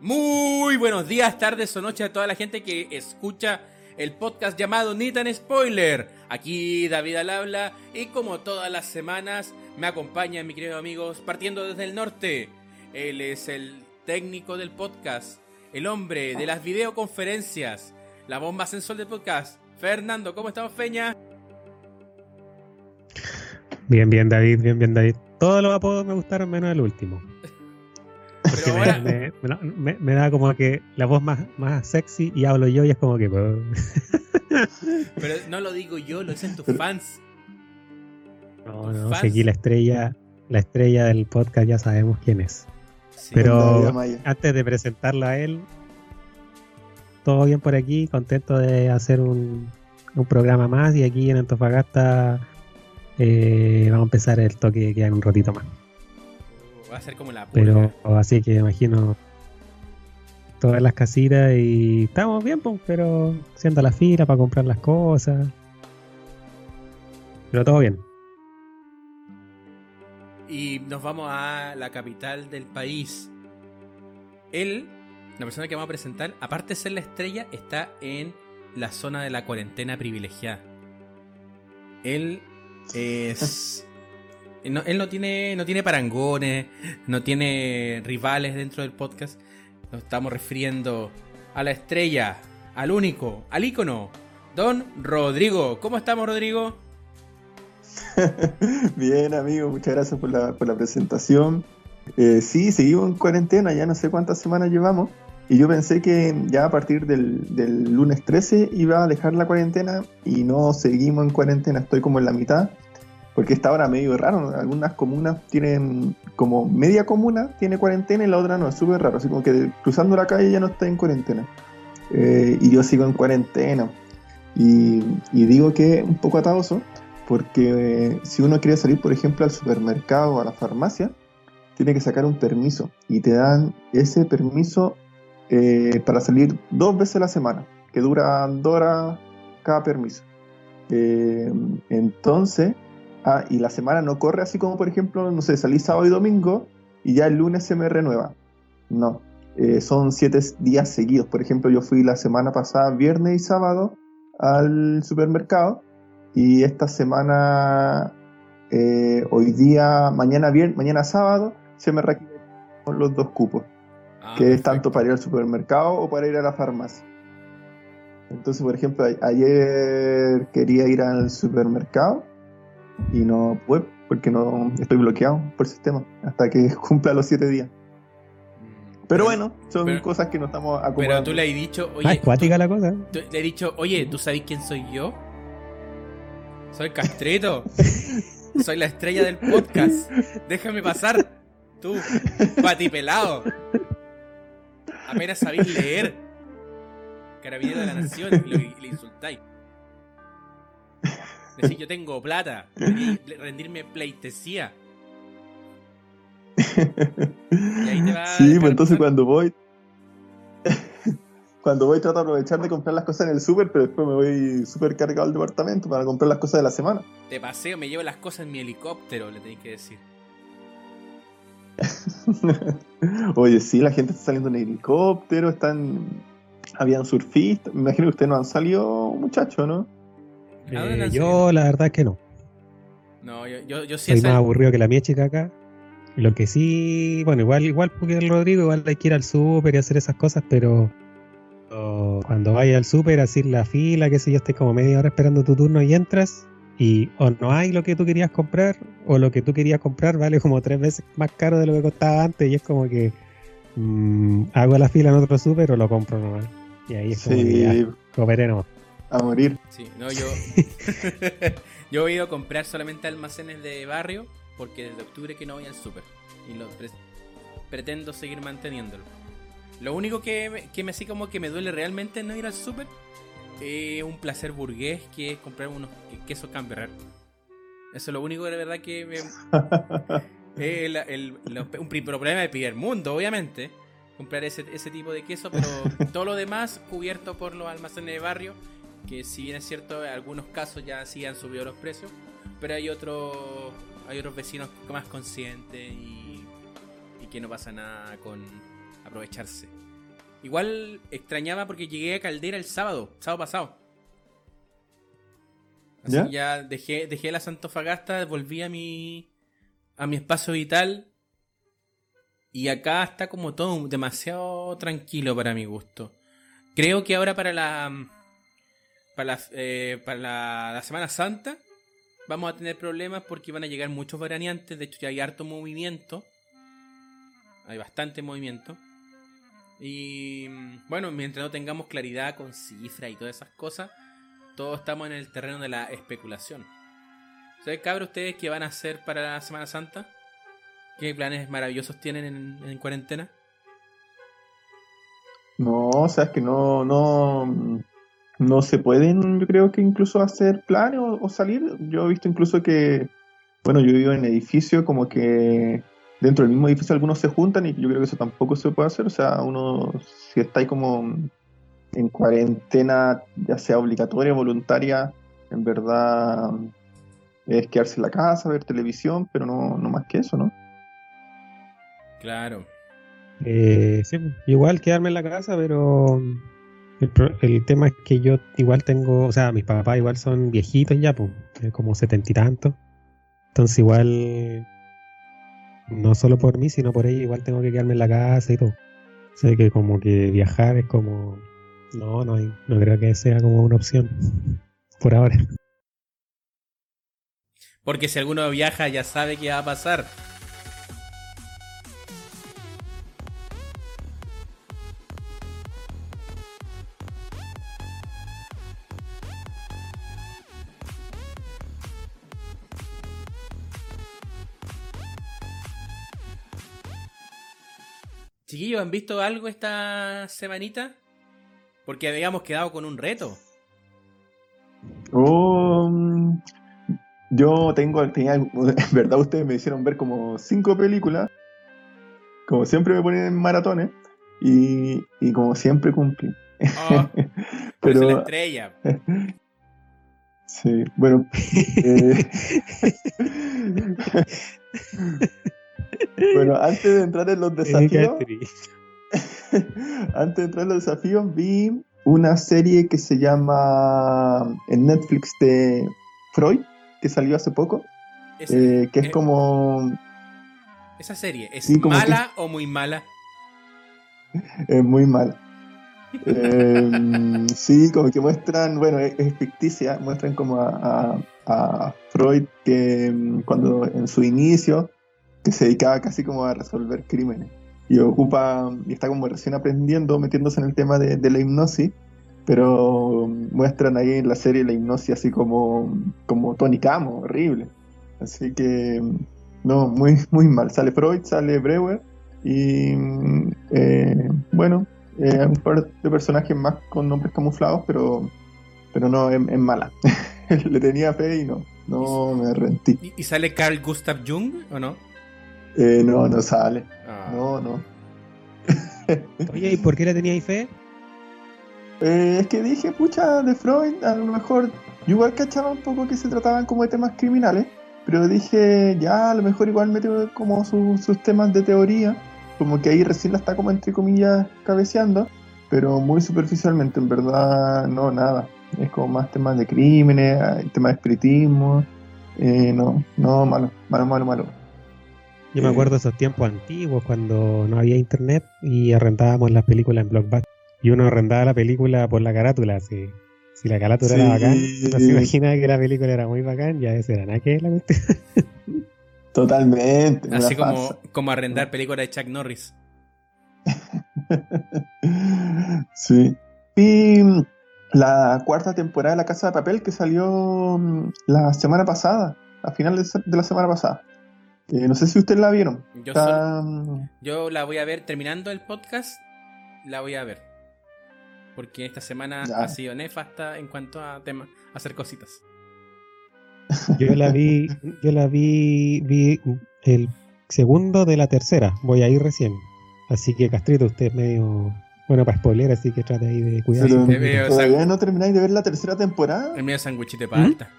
Muy buenos días, tardes o noches a toda la gente que escucha el podcast llamado Nitan Spoiler. Aquí David al habla y como todas las semanas me acompaña mi querido amigos partiendo desde el norte. Él es el técnico del podcast, el hombre de las videoconferencias, la bomba sensual del podcast. Fernando, ¿cómo estamos, Feña? Bien, bien, David, bien, bien, David. Todos los apodos me gustaron menos el último. Porque me, da como que la voz más, más sexy y hablo yo y es como que... Pero no lo digo yo, lo dicen tus fans. No, no, seguí la estrella, la estrella del podcast ya sabemos quién es. Pero antes de presentarlo a él, todo bien por aquí, contento de hacer un, un programa más y aquí en Antofagasta eh, vamos a empezar el toque que en un ratito más. Va a ser como la Pero así que imagino todas las casitas y estamos bien, pues, pero siendo la fila para comprar las cosas. Pero todo bien. Y nos vamos a la capital del país. Él, la persona que vamos a presentar, aparte de ser la estrella, está en la zona de la cuarentena privilegiada. Él es él no tiene, no tiene parangones, no tiene rivales dentro del podcast. Nos estamos refiriendo a la estrella, al único, al ícono, Don Rodrigo. ¿Cómo estamos, Rodrigo? Bien, amigo, muchas gracias por la, presentación. Eh, sí, seguimos en cuarentena, ya no sé cuántas semanas llevamos. Y yo pensé que ya a partir del, del lunes 13 iba a dejar la cuarentena y no seguimos en cuarentena, estoy como en la mitad porque está ahora medio raro. Algunas comunas tienen, como media comuna tiene cuarentena y la otra no, es súper raro. Así como que cruzando la calle ya no está en cuarentena. Eh, y yo sigo en cuarentena. Y, digo que es un poco atadoso, porque eh, si uno quiere salir, por ejemplo, al supermercado o a la farmacia, tiene que sacar un permiso. Y te dan ese permiso eh, para salir dos veces a la semana, que dura dos horas cada permiso. entonces, Ah, y la semana no corre así como, por ejemplo, no sé, salí sábado y domingo y ya el lunes se me renueva. No, eh, son siete días seguidos. Por ejemplo, yo fui la semana pasada, viernes y sábado, al supermercado y esta semana, eh, hoy día, mañana viernes, mañana sábado, se me requieren los dos cupos, ah, que es tanto para ir al supermercado o para ir a la farmacia. Entonces, por ejemplo, ayer quería ir al supermercado y no puedo porque no estoy bloqueado por el sistema hasta que cumpla los siete días. Pero, bueno, son cosas que no estamos acomodando. Pero tú le has dicho, oye. Ah, cuática la cosa. le he dicho, oye, ¿tú sabes quién soy yo? Soy Castrito. soy la estrella del podcast. Déjame pasar. Tú, patipelado. Apenas sabéis leer. Carabinero de la Nación y le insultáis decir yo tengo plata, rendirme pleitesía. Y ahí te va sí, pues entonces cuando voy, cuando voy trato de aprovechar de comprar las cosas en el súper, pero después me voy súper cargado al departamento para comprar las cosas de la semana. Te paseo, me llevo las cosas en mi helicóptero, le tenéis que decir. Oye, sí, la gente está saliendo en helicóptero, están... Habían surfistas, me imagino que ustedes no han salido, muchachos, ¿no? Eh, yo la verdad es que no. No, yo, yo, yo sí. Soy más aburrido que la mía chica acá. Lo que sí, bueno, igual, igual porque el Rodrigo, igual hay que ir al súper y hacer esas cosas, pero cuando vayas al súper, así la fila, qué sé yo, estés como media hora esperando tu turno y entras y o no hay lo que tú querías comprar o lo que tú querías comprar vale como tres veces más caro de lo que costaba antes y es como que mm, hago la fila en otro súper o lo compro nomás. Y ahí es como que ya, comeré nomás a morir. Sí, no, yo. yo he ido a comprar solamente almacenes de barrio porque desde octubre que no voy al súper. Y lo pretendo seguir manteniéndolo. Lo único que, que me así como que me duele realmente no ir al súper es un placer burgués que es comprar unos quesos Camberrer. Eso es lo único de verdad que me, es el, un problema de primer mundo, obviamente. Comprar ese, ese tipo de queso, pero todo lo demás cubierto por los almacenes de barrio que si bien es cierto, en algunos casos ya sí han subido los precios, pero hay otros hay otros vecinos más conscientes y, y que no pasa nada con aprovecharse. igual extrañaba porque llegué a Caldera el sábado, sábado pasado. Así ¿Ya? ya dejé, dejé la Santofagasta, volví a mi, a mi espacio vital. Y acá está como todo demasiado tranquilo para mi gusto. Creo que ahora para la para la, eh, la, Semana Santa vamos a tener problemas porque van a llegar muchos veraneantes. De hecho, ya hay harto movimiento. Hay bastante movimiento. Y bueno, mientras no tengamos claridad con cifras y todas esas cosas, todos estamos en el terreno de la especulación. ¿Sabes, cabros, ustedes qué van a hacer para la Semana Santa? ¿Qué planes maravillosos tienen en, en cuarentena? No, o sea, es que no, no, no se pueden, yo creo que incluso hacer planes o, o salir. Yo he visto incluso que, bueno, yo vivo en edificio, como que dentro del mismo edificio algunos se juntan y yo creo que eso tampoco se puede hacer. O sea, uno, si está ahí como en cuarentena, ya sea obligatoria o voluntaria, en verdad es quedarse en la casa, ver televisión, pero no, no más que eso, ¿no? Claro. Eh, sí, igual quedarme en la casa, pero el, el tema es que yo igual tengo, o sea, mis papás igual son viejitos ya, pues, como setenta y tantos. Entonces igual, no solo por mí, sino por ellos, igual tengo que quedarme en la casa y todo. O sea que como que viajar es como, no, no, no creo que sea como una opción por ahora. Porque si alguno viaja ya sabe qué va a pasar. Chiquillos, ¿han visto algo esta semanita? Porque habíamos quedado con un reto. Oh, yo tengo, tenía, en verdad ustedes me hicieron ver como cinco películas, como siempre me ponen en maratones, y, y como siempre cumplí. Oh, eso la Pero, estrella. sí, bueno, eh, bueno, antes de entrar en los desafíos, antes de entrar en los desafíos, vi una serie que se llama en Netflix de Freud, que salió hace poco, Esa, eh, que es eh, como esa serie, ¿es sí, mala o muy mala? Es muy mal. Eh, sí, como que muestran, bueno, es, es ficticia, muestran como a, a- a Freud que mm, cuando en su inicio, que se dedicaba casi como a resolver crímenes y ocupa, y está como recién aprendiendo, metiéndose en el tema de, la hipnosis, pero muestran ahí en la serie la hipnosis así como, como Tony Camo, horrible. Así que, no, muy, muy mal. Sale Freud, sale Breuer y eh, bueno, eh, un par de personajes más con nombres camuflados, pero, pero no, es, mala. Le tenía fe y no, no me rendí. ¿Y, y sale Carl Gustav Jung o no? Eh, no, no sale. Ah. No, no. Oye, ¿y por qué le teníais fe? Eh, es que dije, pucha, de Freud, a lo mejor yo igual cachaba un poco que se trataban como de temas criminales, pero dije, ya, a lo mejor igual mete como su- sus temas de teoría, como que ahí recién la está como entre comillas cabeceando, pero muy superficialmente, en verdad, no, nada. Es como más temas de crímenes, hay temas de espiritismo, eh, no, no, malo, malo, malo, malo. Yo me Eh. acuerdo de esos tiempos antiguos cuando no había internet y arrendábamos las películas en Blockbuster. Y uno arrendaba la película por la carátula, así. Si la carátula Sí. era bacán, uno se imaginaba que la película era muy bacán, ya ese era nada que ver la cuestión. Totalmente. Así como, farsa. como arrendar películas de Chuck Norris. sí. Y mm, la cuarta temporada de La Casa de Papel que salió mm, la semana pasada, a final de, se- de la semana pasada. Eh, no sé si ustedes la vieron. Yo, Está, solo- mm, yo la voy a ver terminando el podcast. La voy a ver. Porque esta semana Ya. ha sido nefasta en cuanto a temas, hacer cositas. Yo la vi, yo la vi, vi el segundo de la tercera, voy a ir recién. Así que Castrito, usted es medio bueno para spoiler, así que trate ahí de veo, ¿Todavía no termináis de ver la tercera temporada? El es sanguichito de ¿Mm? palta.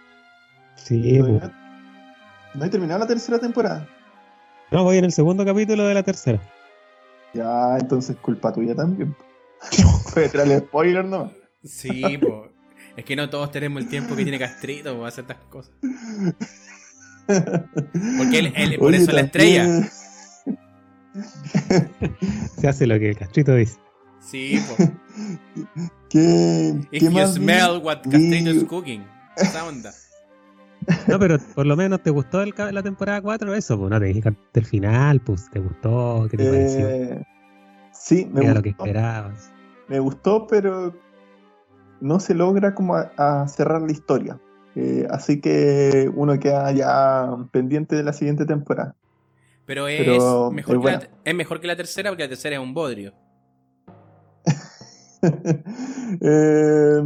Sí, pues. ¿Todavía ¿No hay terminado la tercera temporada? No, voy en el segundo capítulo de la tercera. Ya, entonces culpa tuya también. Puede traerle spoiler nomás. Sí, po. Es que no todos tenemos el tiempo que tiene Castrito para hacer estas cosas. Porque él, él- por Oye, eso la estrella. Se hace lo que el castrito dice. Sí, po. ¿Qué, If qué you más vi? smell what Castrito is cooking. Esa onda. No, pero por lo menos te gustó el la temporada 4, eso, pues no te dije del final, pues te gustó, ¿qué te pareció? Eh, sí, me Era lo que gustó, esperabas. me gustó, pero no se logra como a, a cerrar la historia. Eh, así que uno queda ya pendiente de la siguiente temporada. Pero es, Pero mejor, es que la, es mejor que la tercera porque la tercera es un bodrio. Eh,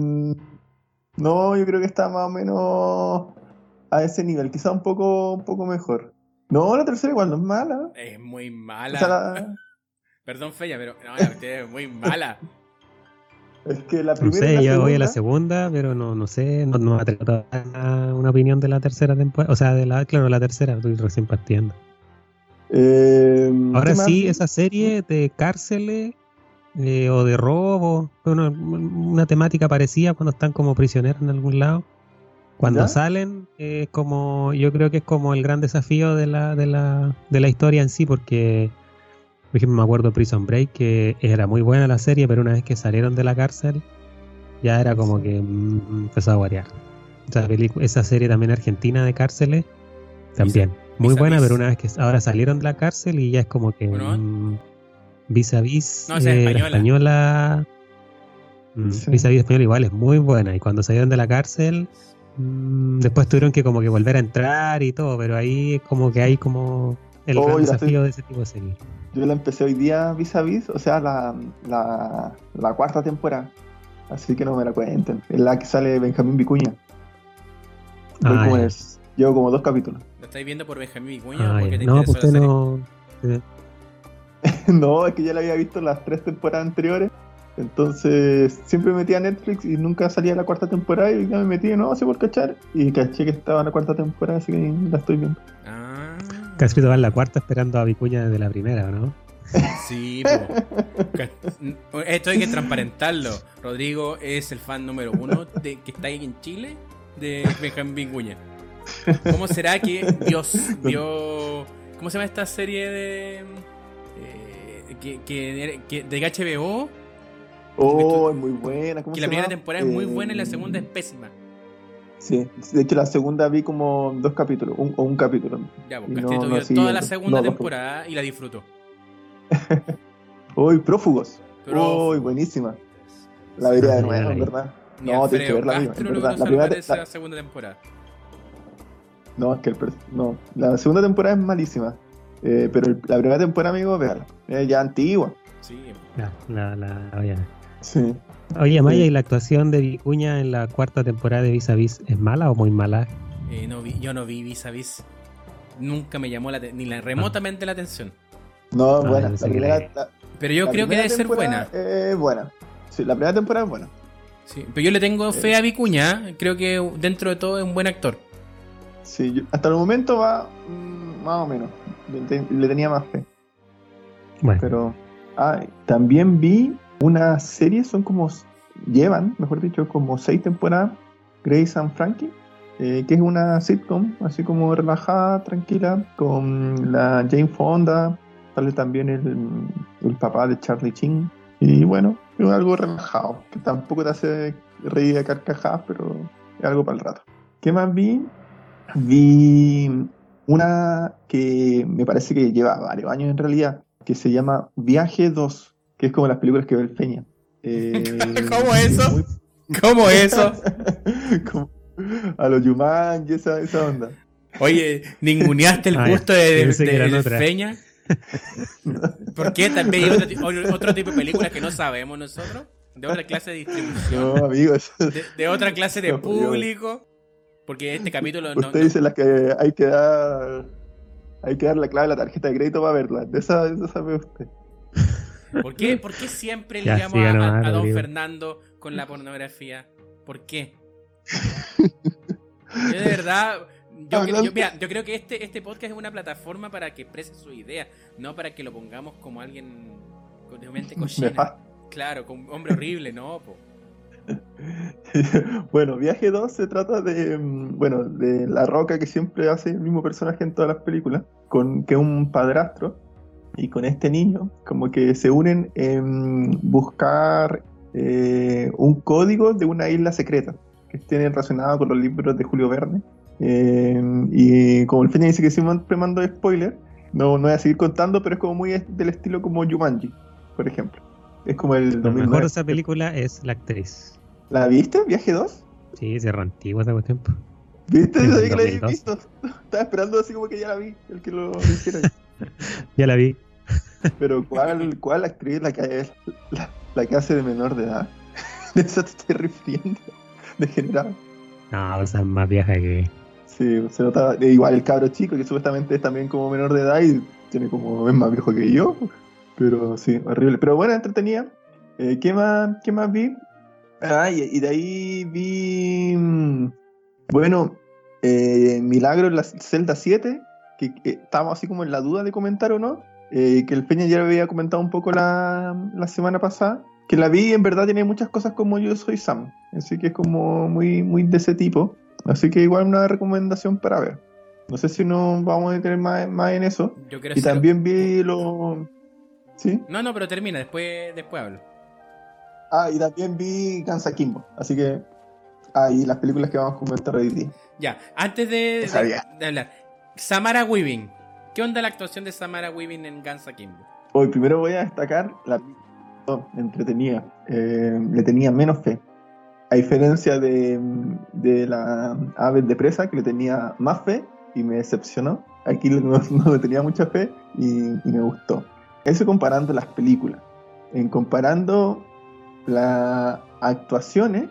no, yo creo que está más o menos a ese nivel, quizá un poco, un poco mejor. No, la tercera igual no es mala. Es muy O mala. sea, la- Perdón, Feña, pero no, la es muy mala. es que la No primera y sé, yo voy a la segunda- pero no, no sé, no, no me atrevo a una, una opinión de la tercera temporada, o sea, de la, claro, la tercera, estoy recién partiendo. Eh, Ahora ¿qué más sí, esa serie de cárceles eh, o de robo, una, una temática parecida cuando están como prisioneros en algún lado. Cuando ¿Ya? salen, es como, yo creo que es como el gran desafío de la, de la, de la historia en sí, porque, por ejemplo, me acuerdo de Prison Break, que era muy buena la serie, pero una vez que salieron de la cárcel, ya era como que mm, empezó a variar. Esa, serie también argentina de cárceles, también. Muy buena, Vis. pero una vez que ahora salieron de la cárcel y ya es como que Bueno, mm, vis a vis No, eh, la española. mm, Sí. vis a vis española igual es muy buena y cuando salieron de la cárcel después tuvieron que como que volver a entrar y todo pero ahí es como que hay como el Oh, gran desafío estoy- de ese tipo de serie Yo la empecé hoy día vis a vis, o sea, la, la, la cuarta temporada. Así que no me la cuenten. Es la que sale Benjamín Vicuña. Ah, como el- llevo como dos capítulos. ¿Lo estáis viendo por Benjamín Vicuña Ah, porque te no pues usted no eh, no, es que ya la había visto las tres temporadas anteriores. Entonces siempre me metía a Netflix y nunca salía la cuarta temporada y ya me metí, no, así por cachar. Y caché que estaba en la cuarta temporada, así que la estoy viendo. Ah, Castrito va en la cuarta esperando a Vicuña desde la primera ¿o ¿no? sí, po. Esto hay que transparentarlo. Rodrigo es el fan número uno de, que está ahí en Chile de Benjamín Vicuña. ¿Cómo será que Dios vio. ¿Cómo se llama esta serie de. eh, que, que, que- de HBO? Oh, es muy buena. ¿cómo Que se la primera llama? temporada es muy Eh, buena y la segunda es pésima. Sí, de hecho la segunda vi como dos capítulos, un, o un capítulo. Ya, pues Y no- no vio toda la segunda No, no. temporada y la disfrutó. Uy, Prófugos. Uy, buenísima. La vería de nuevo, en verdad. Ni No, tienes que verla, Castro en verdad. La primera, la- segunda temporada. no, es que el, no, la segunda temporada es malísima. Eh, pero el- la primera temporada, amigo, véala. Es ya antigua. Sí, Ya, la, la, la. Sí. Oye, Maya, Sí. ¿y la actuación de Vicuña en la cuarta temporada de Vis a Vis es mala o muy mala? Eh, no vi, yo no vi vis a vis. Nunca me llamó la ni la, remotamente la atención. No, Ah, buena. La era- la- Pero yo la creo que debe ser buena. Es buena. Sí, la primera temporada es buena. Sí, pero yo le tengo fe a Vicuña. Creo que dentro de todo es un buen actor. Sí, yo- hasta el momento va mm, más o menos. Le, te- le tenía más fe. Bueno, Pero ah, también vi una serie, son como, llevan, mejor dicho, como seis temporadas, Grace and Frankie, eh, que es una sitcom, así como relajada, tranquila, con la Jane Fonda, sale también el, papá de Charlie Chin, y bueno, es algo relajado, que tampoco te hace reír a carcajadas, pero es algo para el rato. ¿Qué más vi? Vi una que me parece que lleva varios años en realidad, que se llama Viaje 2, que es como las películas que ve el Feña. Eh, ¿Cómo eso? muy- ¿Cómo eso? como a los Yumanji, esa, esa onda. Oye, ninguneaste el Ah, gusto de, de, de otras. Feña. ¿Por qué? También hay otro, tipo de películas que no sabemos nosotros. De otra clase de distribución. No, amigos. De, de otra clase de No, público. Porque este capítulo no, Usted no- dice las que hay que dar. Hay que dar la clave de la tarjeta de crédito para verla. De esa, de esa sabe usted. ¿Por qué, por qué siempre ligamos a, nomás, a- a don Rodrigo. Fernando con la pornografía? ¿Por qué? Yo de verdad. Yo, Hablando- yo- mira, yo creo que este, este podcast es una plataforma para que exprese su idea, no para que lo pongamos como alguien con de mente cochina. Claro, con un hombre horrible, no, po. bueno, Viaje 2 se trata de, mm, bueno, de La Roca que siempre hace el mismo personaje en todas las películas, con que es un padrastro y con este niño como que se unen en buscar eh, un código de una isla secreta que tiene relacionado con los libros de Julio Verne. Eh, y como el Feña dice que siempre mando spoiler, no, no voy a seguir contando, pero es como muy del estilo como Jumanji, por ejemplo. Es como el Lo mejor de esa película es la actriz. ¿La viste? ¿Viaje 2? Sí, se antigua ese tiempo. ¿Viste? En Sabía que la había 2002. visto. Estaba esperando así como que ya la vi, el que lo hiciera. Ya la vi. Pero ¿cuál, cuál actriz la que, la, la que hace de menor de edad? De eso te estoy refiriendo. Degenerado. No, esa es más vieja que. Sí, se nota. eh, Igual el cabro chico, que supuestamente es también como menor de edad y tiene como. es más viejo que yo. Pero sí, horrible. Pero bueno, entretenida. Eh, ¿qué, más, ¿Qué más vi? Ah, y, y de ahí vi. mm, Bueno, eh, Milagro en la celda 7, que, que estábamos así como en la duda de comentar o no. Eh, que el Peña ya lo había comentado un poco la, la semana pasada. Que la vi, en verdad, tiene muchas cosas como Yo Soy Sam. Así que es como muy, muy de ese tipo. Así que igual una recomendación para ver. No sé si nos vamos a tener más, más en eso. Yo Y también vi lo. ¿Sí? No, no, pero termina, después, después hablo. Ah, y también vi Guns Akimbo. Así que. Ah, y las películas que vamos a comentar hoy día. Ya, antes de hablar. Samara Weaving. ¿Qué onda la actuación de Samara Weaving en Guns Akimbo? Hoy primero voy a destacar la no, entretenida. Eh, le tenía menos fe. A diferencia de, de la Aves de Presa, que le tenía más fe y me decepcionó. Aquí no, no le tenía mucha fe y, y me gustó. Eso comparando las películas. En comparando las actuaciones,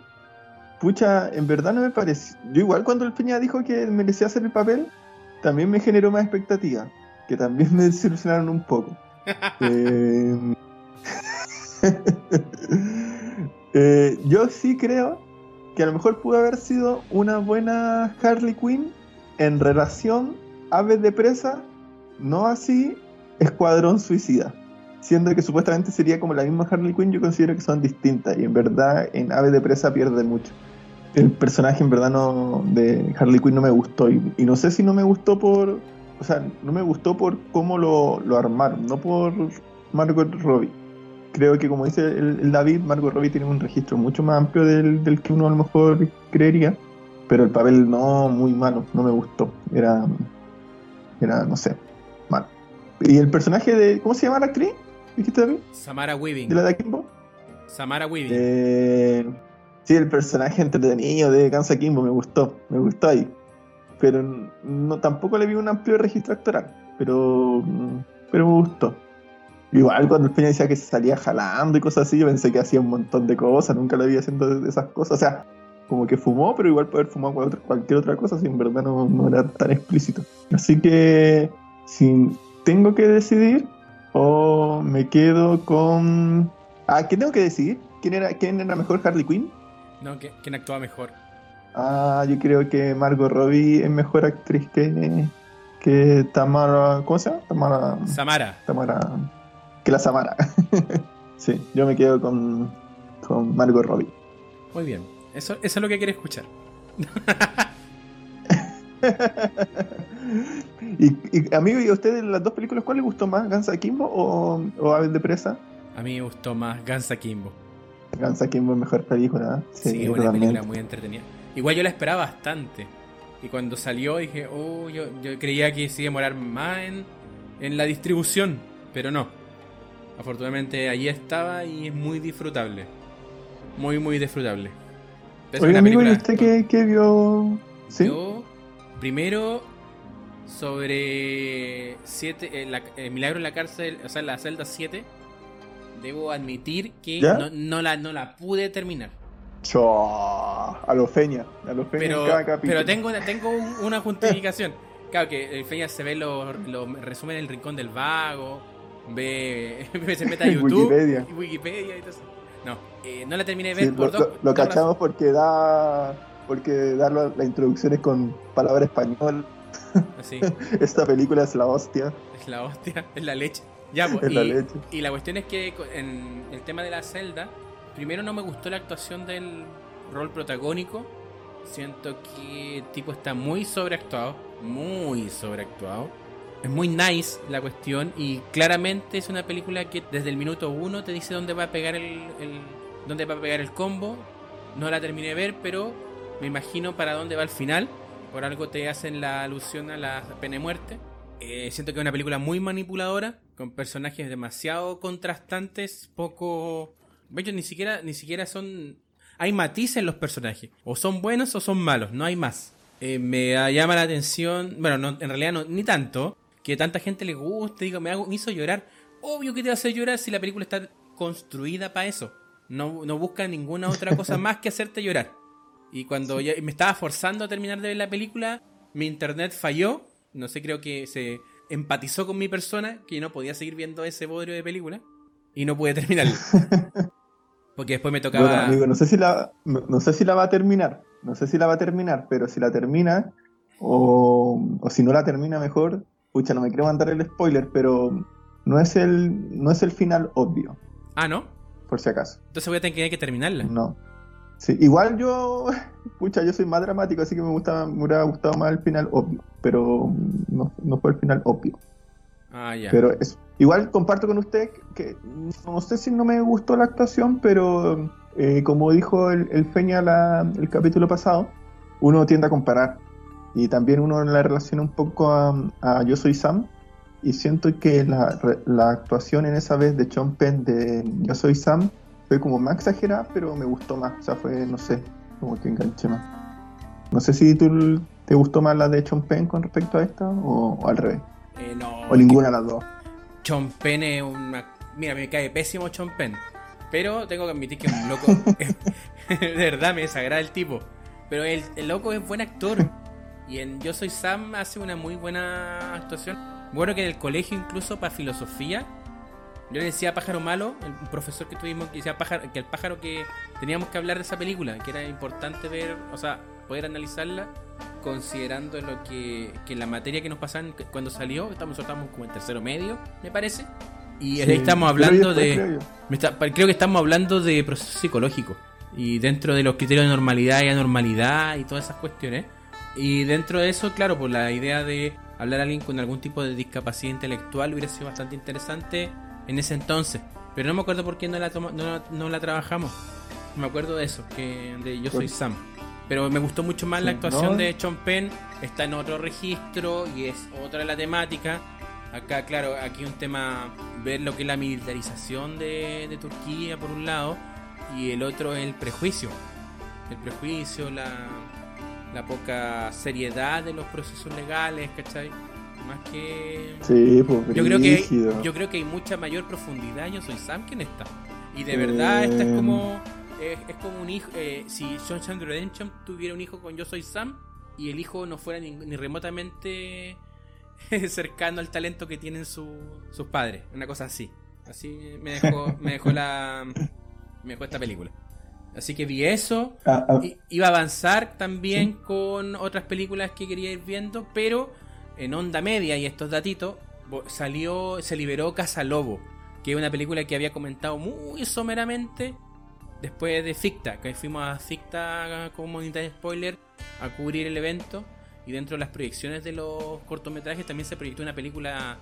pucha, en verdad no me pareció. Yo, igual, cuando el Peña dijo que merecía hacer el papel, también me generó más expectativas, que también me desilusionaron un poco. Eh, eh, yo sí creo que a lo mejor pudo haber sido una buena Harley Quinn en relación Aves de Presa, no así Escuadrón Suicida. Siendo que supuestamente sería como la misma Harley Quinn, yo considero que son distintas y en verdad en Aves de Presa pierde mucho. El personaje en verdad no de Harley Quinn no me gustó y, y no sé si no me gustó por, o sea, no me gustó por cómo lo, lo armaron, no por Margot Robbie. Creo que como dice el, el David, Margot Robbie tiene un registro mucho más amplio del, del que uno a lo mejor creería, pero el papel no, muy malo, no me gustó. Era, era no sé, malo. ¿Y el personaje de, cómo se llama la actriz? ¿Dijiste David? Samara Weaving. ¿De la de Akimbo? Samara Weaving. Eh, sí, el personaje entretenido de Kansa Kimbo me gustó, me gustó ahí. Pero no, tampoco le vi un amplio registro actoral, pero, pero me gustó. Igual cuando el Peña decía que se salía jalando y cosas así, yo pensé que hacía un montón de cosas, nunca lo vi haciendo esas cosas. O sea, como que fumó, pero igual fumado cualquier, cualquier otra cosa, si en verdad no, no era tan explícito. Así que, si tengo que decidir, o me quedo con. Ah, ¿qué tengo que decidir? ¿Quién era, quién era mejor Harley Quinn? No, ¿qui- ¿quién actúa mejor? Ah, yo creo que Margot Robbie es mejor actriz que, que Tamara. ¿Cómo se llama? Tamara. Samara. Tamara. Que la Samara. sí, yo me quedo con, con Margot Robbie. Muy bien. Eso, eso es lo que quiere escuchar. y, y, amigo, ¿y a ustedes las dos películas cuál les gustó más? ¿Guns Akimbo o, o Aves de Presa? A mí me gustó más Guns Akimbo. Guns Akimbo es mejor película. ¿eh? Sí, una película muy entretenida. Igual yo la esperaba bastante. Y cuando salió dije, oh, yo, yo creía que se iba a demorar más en, en la distribución. Pero no. Afortunadamente allí estaba y es muy disfrutable. Muy, muy disfrutable. Es Oye, una amigo, ¿y usted qué, qué vio? ¿Sí? Yo, primero, sobre siete, eh, la- eh, Milagro en la cárcel, o sea, la celda 7, debo admitir que no, no la, no la pude terminar. Chua, a lo feña, a lo feña Pero, en cada capítulo. pero tengo, una- tengo un- una justificación. Claro que el Feña se ve los lo resumen en el rincón del vago, ve, se mete a YouTube, Wikipedia. y Wikipedia y todo eso. No, eh, no la terminé de Sí, ver lo, por dos. lo- dos cachamos porque da porque da la, la introducción es con palabra español. razones. Sí, Esta película es la hostia. es la hostia, es la leche. Ya, pues, la y, la cuestión es que en el tema de la celda, primero no me gustó la actuación del rol protagónico. Siento que el tipo está muy sobreactuado, muy sobreactuado. Es muy nice la cuestión y claramente es una película que desde el minuto uno te dice dónde va a pegar el, el- dónde va a pegar el combo. No la terminé de ver, pero me imagino para dónde va el final. Por algo te hacen la alusión a la pena de muerte. Eh, siento que es una película muy manipuladora, con personajes demasiado contrastantes, poco... Hecho, ni siquiera, ni siquiera son... Hay matices en los personajes. O son buenos o son malos, no hay más. Eh, me llama la atención, bueno, no, en realidad no, ni tanto, que tanta gente le guste, digo, me, hago, me hizo llorar. Obvio que te va a hacer llorar si la película está construida para eso. No, no busca ninguna otra cosa más que hacerte llorar. Y cuando ya me estaba forzando a terminar de ver la película, mi internet falló. No sé, creo que se empatizó con mi persona, que no podía seguir viendo ese bodrio de película. Y no pude terminarlo. Porque después me Bueno, tocaba... amigo, no sé si la, no, no sé si la va a terminar. No sé si la va a terminar, pero si la termina, o, o si no la termina mejor, pucha, no me quiero mandar el spoiler, pero no es el, no es el final obvio, Ah, ¿no? por si acaso. Entonces voy a tener que terminarla. No. Sí, igual yo, pucha, yo soy más dramático, así que me, gusta, me hubiera gustado más el final obvio, pero no, no fue el final obvio. Ah, ya. Pero es, igual comparto con usted que no sé si no me gustó la actuación, pero eh, como dijo el, el Feña la- el capítulo pasado, uno tiende a comparar. Y también uno la relaciona un poco a, a Yo Soy Sam. Y siento que la, la actuación en esa vez de Sean Penn de Yo Soy Sam fue como más exagerada, pero me gustó más. O sea, fue, no sé, como que enganché más. No sé si tú te gustó más la de Penn con respecto a esta o, o al revés. Eh, no, O ninguna de las dos. Chompen es una. Mira, me cae pésimo Chompen. Pero tengo que admitir que es un loco. de verdad me desagrada el tipo. Pero el, el loco es buen actor. Y en Yo Soy Sam hace una muy buena actuación. Bueno, que en el colegio, incluso para filosofía, yo le decía a Pájaro Malo, el un profesor que tuvimos, que decía pájaro, que el pájaro que teníamos que hablar de esa película, que era importante ver, o sea, poder analizarla, considerando lo que, que la materia que nos pasaban cu- cuando salió, estamos, estábamos como en tercero medio, me parece. Y ahí estamos hablando de. creo yo. Me está- creo que estamos hablando de proceso psicológico. Y dentro de los criterios de normalidad y anormalidad y todas esas cuestiones. Y dentro de eso, claro, pues la idea de hablar a alguien con algún tipo de discapacidad intelectual hubiera sido bastante interesante en ese entonces. Pero no me acuerdo por qué no la, toma- no, la- no la trabajamos. Me acuerdo de eso, que de Yo Soy Por- Sam. Pero me gustó mucho más la actuación no. de Sean Penn. Está en otro registro y es otra la temática. Acá, claro, aquí un tema, ver lo que es la militarización de, de Turquía por un lado y el otro es el prejuicio. El prejuicio, la, la poca seriedad de los procesos legales, ¿cachai? Más que... Sí, pues, Yo creo que yo creo que hay mucha mayor profundidad. Yo soy Sam quien está. Y de verdad esta es Eh. como es, es como un hijo. eh, si Shawshank Redemption tuviera un hijo con Yo soy Sam y el hijo no fuera ni, ni remotamente cercano al talento que tienen su- sus padres, una cosa así. Así me dejó me dejó la me dejó esta película. Así que vi eso. Ah, ah, Iba a avanzar también con otras películas que quería ir viendo, pero en onda media y estos datitos salió, se liberó Casa Lobo, que es una película que había comentado muy someramente después de Ficta, que fuimos a Ficta como unidad spoiler a cubrir el evento y dentro de las proyecciones de los cortometrajes también se proyectó una película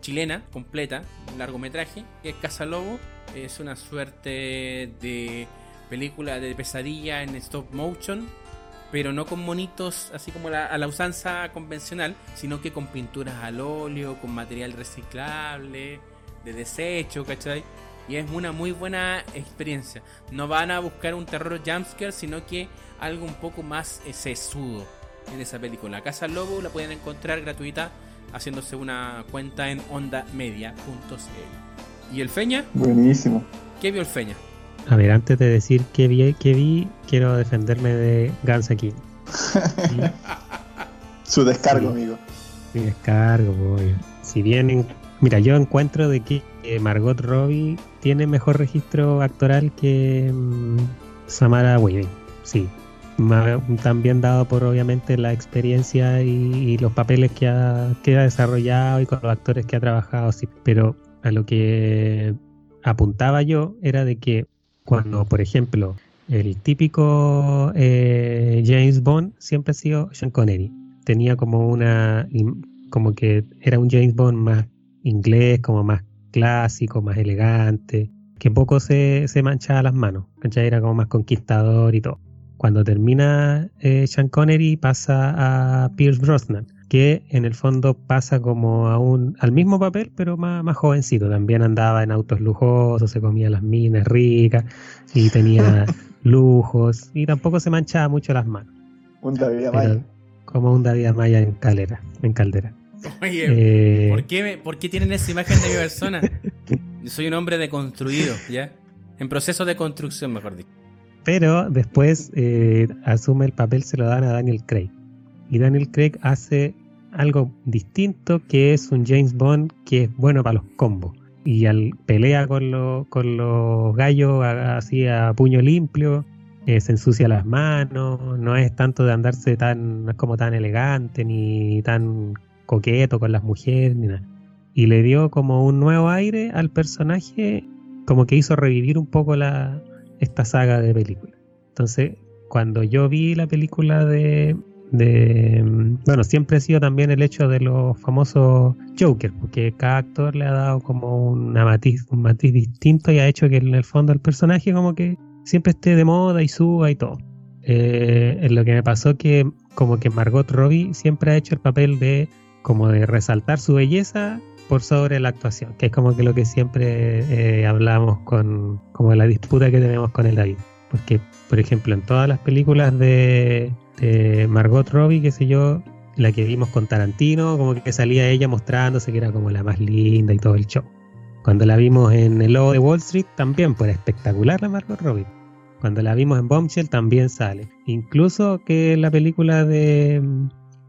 chilena completa, un largometraje, que es Casa Lobo, es una suerte de película de pesadilla en stop motion, pero no con monitos así como la- a la usanza convencional, sino que con pinturas al óleo, con material reciclable, de desecho, ¿cachai? Y es una muy buena experiencia. No van a buscar un terror jumpscare, sino que algo un poco más eh, sesudo en esa película. Casa Lobo la pueden encontrar gratuita haciéndose una cuenta en ondamedia.cl. ¿Y el Feña? buenísimo. ¿Qué vio el Feña? A ver, antes de decir qué vi, qué vi quiero defenderme de Gansa King. Su descargo, Sí. amigo. Mi descargo, obvio. Si bien, en- mira, yo encuentro de que eh, Margot Robbie tiene mejor registro actoral que mm, Samara Weaving, sí. También dado por obviamente la experiencia y, y los papeles que ha, que ha desarrollado y con los actores que ha trabajado, sí. Pero a lo que apuntaba yo era de que cuando, por ejemplo, el típico eh, James Bond siempre ha sido Sean Connery. Tenía como una, como que era un James Bond más inglés, como más clásico, más elegante, que poco se, se manchaba las manos. Era como más conquistador y todo. Cuando termina eh, Sean Connery pasa a Pierce Brosnan, que en el fondo pasa como a un, al mismo papel, pero más, más jovencito. También andaba en autos lujosos, se comía las minas ricas y tenía lujos y tampoco se manchaba mucho las manos. Un David Amaya. Como un David Amaya en calera, en caldera. Oye, Eh, ¿por, qué, ¿por qué tienen esa imagen de mi persona? Yo soy un hombre deconstruido, ¿ya? En proceso de construcción, mejor dicho. Pero después eh, asume el papel, se lo dan a Daniel Craig. Y Daniel Craig hace algo distinto que es un James Bond que es bueno para los combos. Y al pelea con, lo- con los gallos así a puño limpio, eh, se ensucia las manos, no es tanto de andarse tan, no es como tan elegante ni tan coqueto con las mujeres ni nada. Y le dio como un nuevo aire al personaje, como que hizo revivir un poco la, esta saga de películas. Entonces, cuando yo vi la película de, de, bueno, siempre ha sido también el hecho de los famosos Joker, porque cada actor le ha dado como una matiz, un matiz distinto y ha hecho que en el fondo el personaje como que siempre esté de moda y suba y todo. Eh, lo que me pasó que como que Margot Robbie siempre ha hecho el papel de como de resaltar su belleza por sobre la actuación, que es como que lo que siempre eh, hablamos con como la disputa que tenemos con el David. Porque, por ejemplo, en todas las películas de, de Margot Robbie, qué sé yo, la que vimos con Tarantino, como que salía ella mostrándose que era como la más linda y todo el show. Cuando la vimos en El Lobo de Wall Street, también, era espectacular la Margot Robbie. Cuando la vimos en Bombshell, también sale. Incluso que la película de,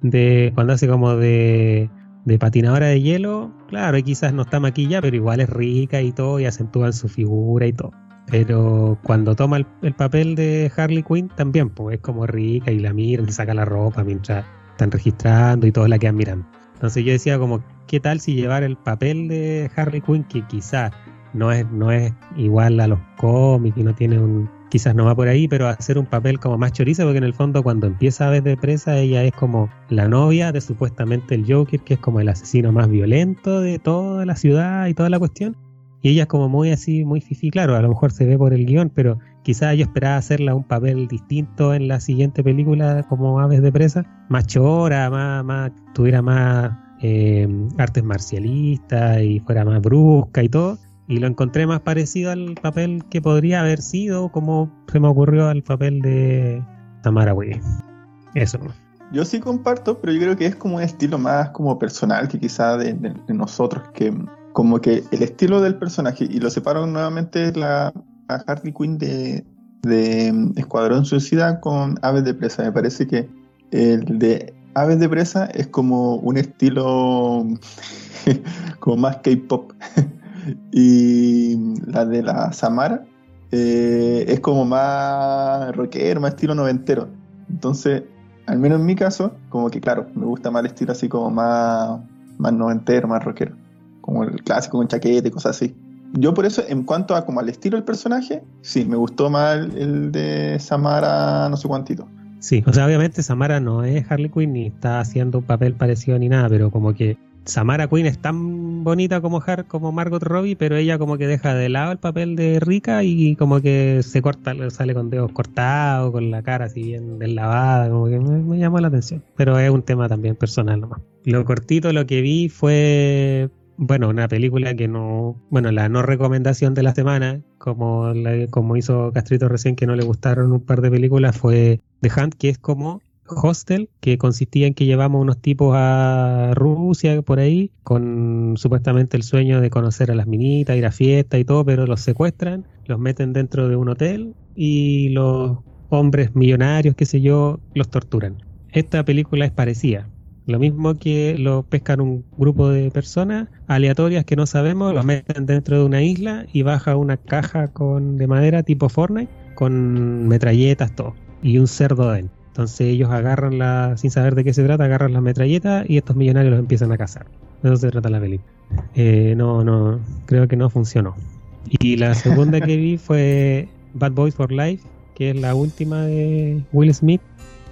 de cuando hace como de, de patinadora de hielo, claro, y quizás no está maquillada, pero igual es rica y todo, y acentúan su figura y todo. Pero cuando toma el, el papel de Harley Quinn, también, pues es como rica y la miran y saca la ropa mientras están registrando y todos la quedan mirando. Entonces yo decía como, ¿qué tal si llevar el papel de Harley Quinn, que quizás no es, no es igual a los cómics y no tiene un... Quizás no va por ahí, pero hacer un papel como más choriza, porque en el fondo cuando empieza a ver de presa, ella es como la novia de supuestamente el Joker, que es como el asesino más violento de toda la ciudad y toda la cuestión. Y ella es como muy así, muy fifi, claro, a lo mejor se ve por el guion, pero quizás yo esperaba hacerla un papel distinto en la siguiente película como Aves de Presa, más chora, más, más tuviera más eh, artes marcialistas y fuera más brusca y todo. Y lo encontré más parecido al papel que podría haber sido, como se me ocurrió al papel de Tamara Wee. Eso. Yo sí comparto, pero yo creo que es como un estilo más como personal que quizá de, nosotros, que como que el estilo del personaje, y lo separo nuevamente la, a Harley Quinn de, de mm, Escuadrón Suicida con Aves de Presa. Me parece que el de Aves de Presa es como un estilo como más K-pop. y la de la Samara eh, es como más rockero, más estilo noventero. Entonces, al menos en mi caso, como que claro, me gusta más el estilo así como más, más noventero, más rockero. Como el clásico con chaqueta y cosas así. Yo por eso, en cuanto a como al estilo del personaje, sí, me gustó más el de Samara no sé cuántito. Sí, o sea, obviamente Samara no es Harley Quinn ni está haciendo un papel parecido ni nada, pero como que Samara Quinn es tan bonita como, Har como Margot Robbie, pero ella como que deja de lado el papel de rica y como que se corta, sale con dedos cortados, con la cara así bien deslavada, como que me, me llamó la atención. Pero es un tema también personal nomás. Lo cortito, lo que vi fue, bueno, una película que no, bueno, la no recomendación de la semana, como, la- como hizo Castrito recién, que no le gustaron un par de películas, fue The Hunt, que es como Hostel, que consistía en que llevamos unos tipos a Rusia por ahí, con supuestamente el sueño de conocer a las minitas, ir a fiestas y todo, pero los secuestran, los meten dentro de un hotel y los hombres millonarios, qué sé yo, los torturan. Esta película es parecida. Lo mismo que lo pescan un grupo de personas aleatorias que no sabemos, los meten dentro de una isla y baja una caja con, de madera tipo Fortnite con metralletas, todo, y un cerdo dentro. Entonces ellos agarran la, sin saber de qué se trata, agarran las metralletas y estos millonarios los empiezan a cazar. De eso se trata la película. eh, no, no, creo que no funcionó. Y la segunda que vi fue Bad Boys for Life, que es la última de Will Smith,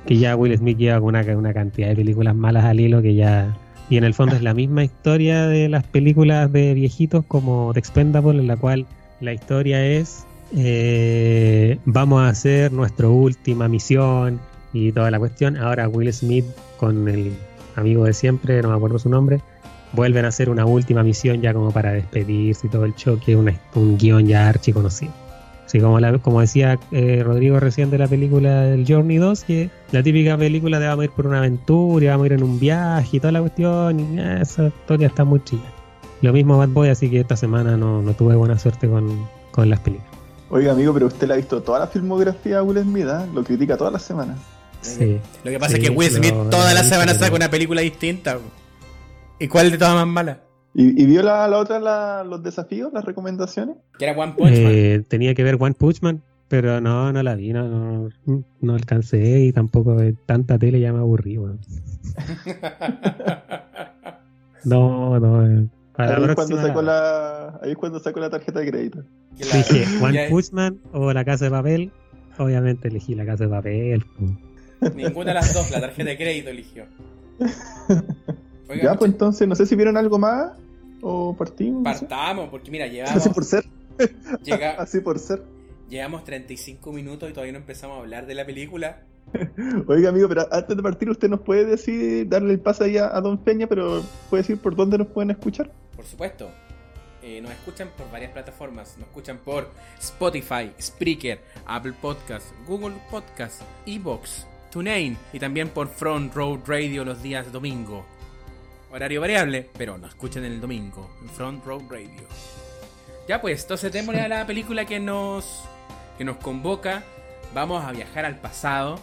que ya Will Smith lleva una, una cantidad de películas malas al hilo que ya... Y en el fondo es la misma historia de las películas de viejitos como The Expendable, en la cual la historia es eh, vamos a hacer nuestra última misión y toda la cuestión. Ahora Will Smith con el amigo de siempre, no me acuerdo su nombre, vuelven a hacer una última misión ya como para despedirse y todo el choque, un guion ya archi conocido. Así como, como decía eh, Rodrigo recién de la película del Journey 2, que la típica película de vamos a ir por una aventura, y vamos a ir en un viaje y toda la cuestión, y esa historia está muy chida. Lo mismo Bad Boy, así que esta semana no, tuve buena suerte con, las películas. Oiga, amigo, pero usted la ha visto toda la filmografía de Will Smith, ¿eh? lo critica todas las semanas. Sí. Lo que pasa es que Will Smith toda la semana saca una película distinta. ¿Y cuál de todas más mala? ¿Y, vio la, otra, los desafíos, las recomendaciones? Que era One Punch Man. Eh, tenía que ver One Punch Man, pero no, no la vi, no, no, alcancé y tampoco de tanta tele ya me aburrí, no, no. Eh, ahí, es cuando saco la, ahí es cuando saco la tarjeta de crédito. Dije, One Punch Man o La Casa de Papel. Obviamente elegí La Casa de Papel. Ninguna de las dos, la tarjeta de crédito eligió. ya, pues entonces, no sé si vieron algo más o partimos. Partamos, porque mira, llevamos. Así por ser. Así por ser. Llevamos 35 minutos y todavía no empezamos a hablar de la película. Oiga, amigo, pero antes de partir, usted nos puede decir, darle el pase ahí a, Don Peña, pero puede decir por dónde nos pueden escuchar. Por supuesto. Eh, nos escuchan por varias plataformas. Nos escuchan por Spotify, Spreaker, Apple Podcasts, Google Podcasts, Evox, TuneIn y también por Front Road Radio los días domingo. Horario variable, pero nos escuchan el domingo en Front Road Radio. Ya pues, entonces démosle a la película que nos, que nos convoca. Vamos a viajar al pasado,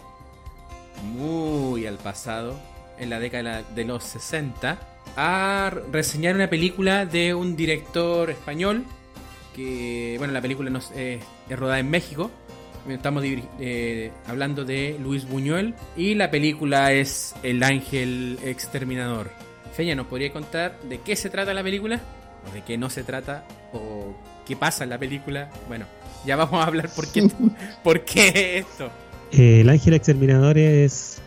muy al pasado, en la década de los 60, a reseñar una película de un director español. Que, bueno, la película nos, es rodada en México. Estamos eh, hablando de Luis Buñuel. Y la película es El Ángel Exterminador. Feña, ¿nos podría contar de qué se trata la película? ¿O de qué no se trata? ¿O qué pasa en la película? Bueno, ya vamos a hablar por qué, por qué esto. Eh, el Ángel Exterminador es,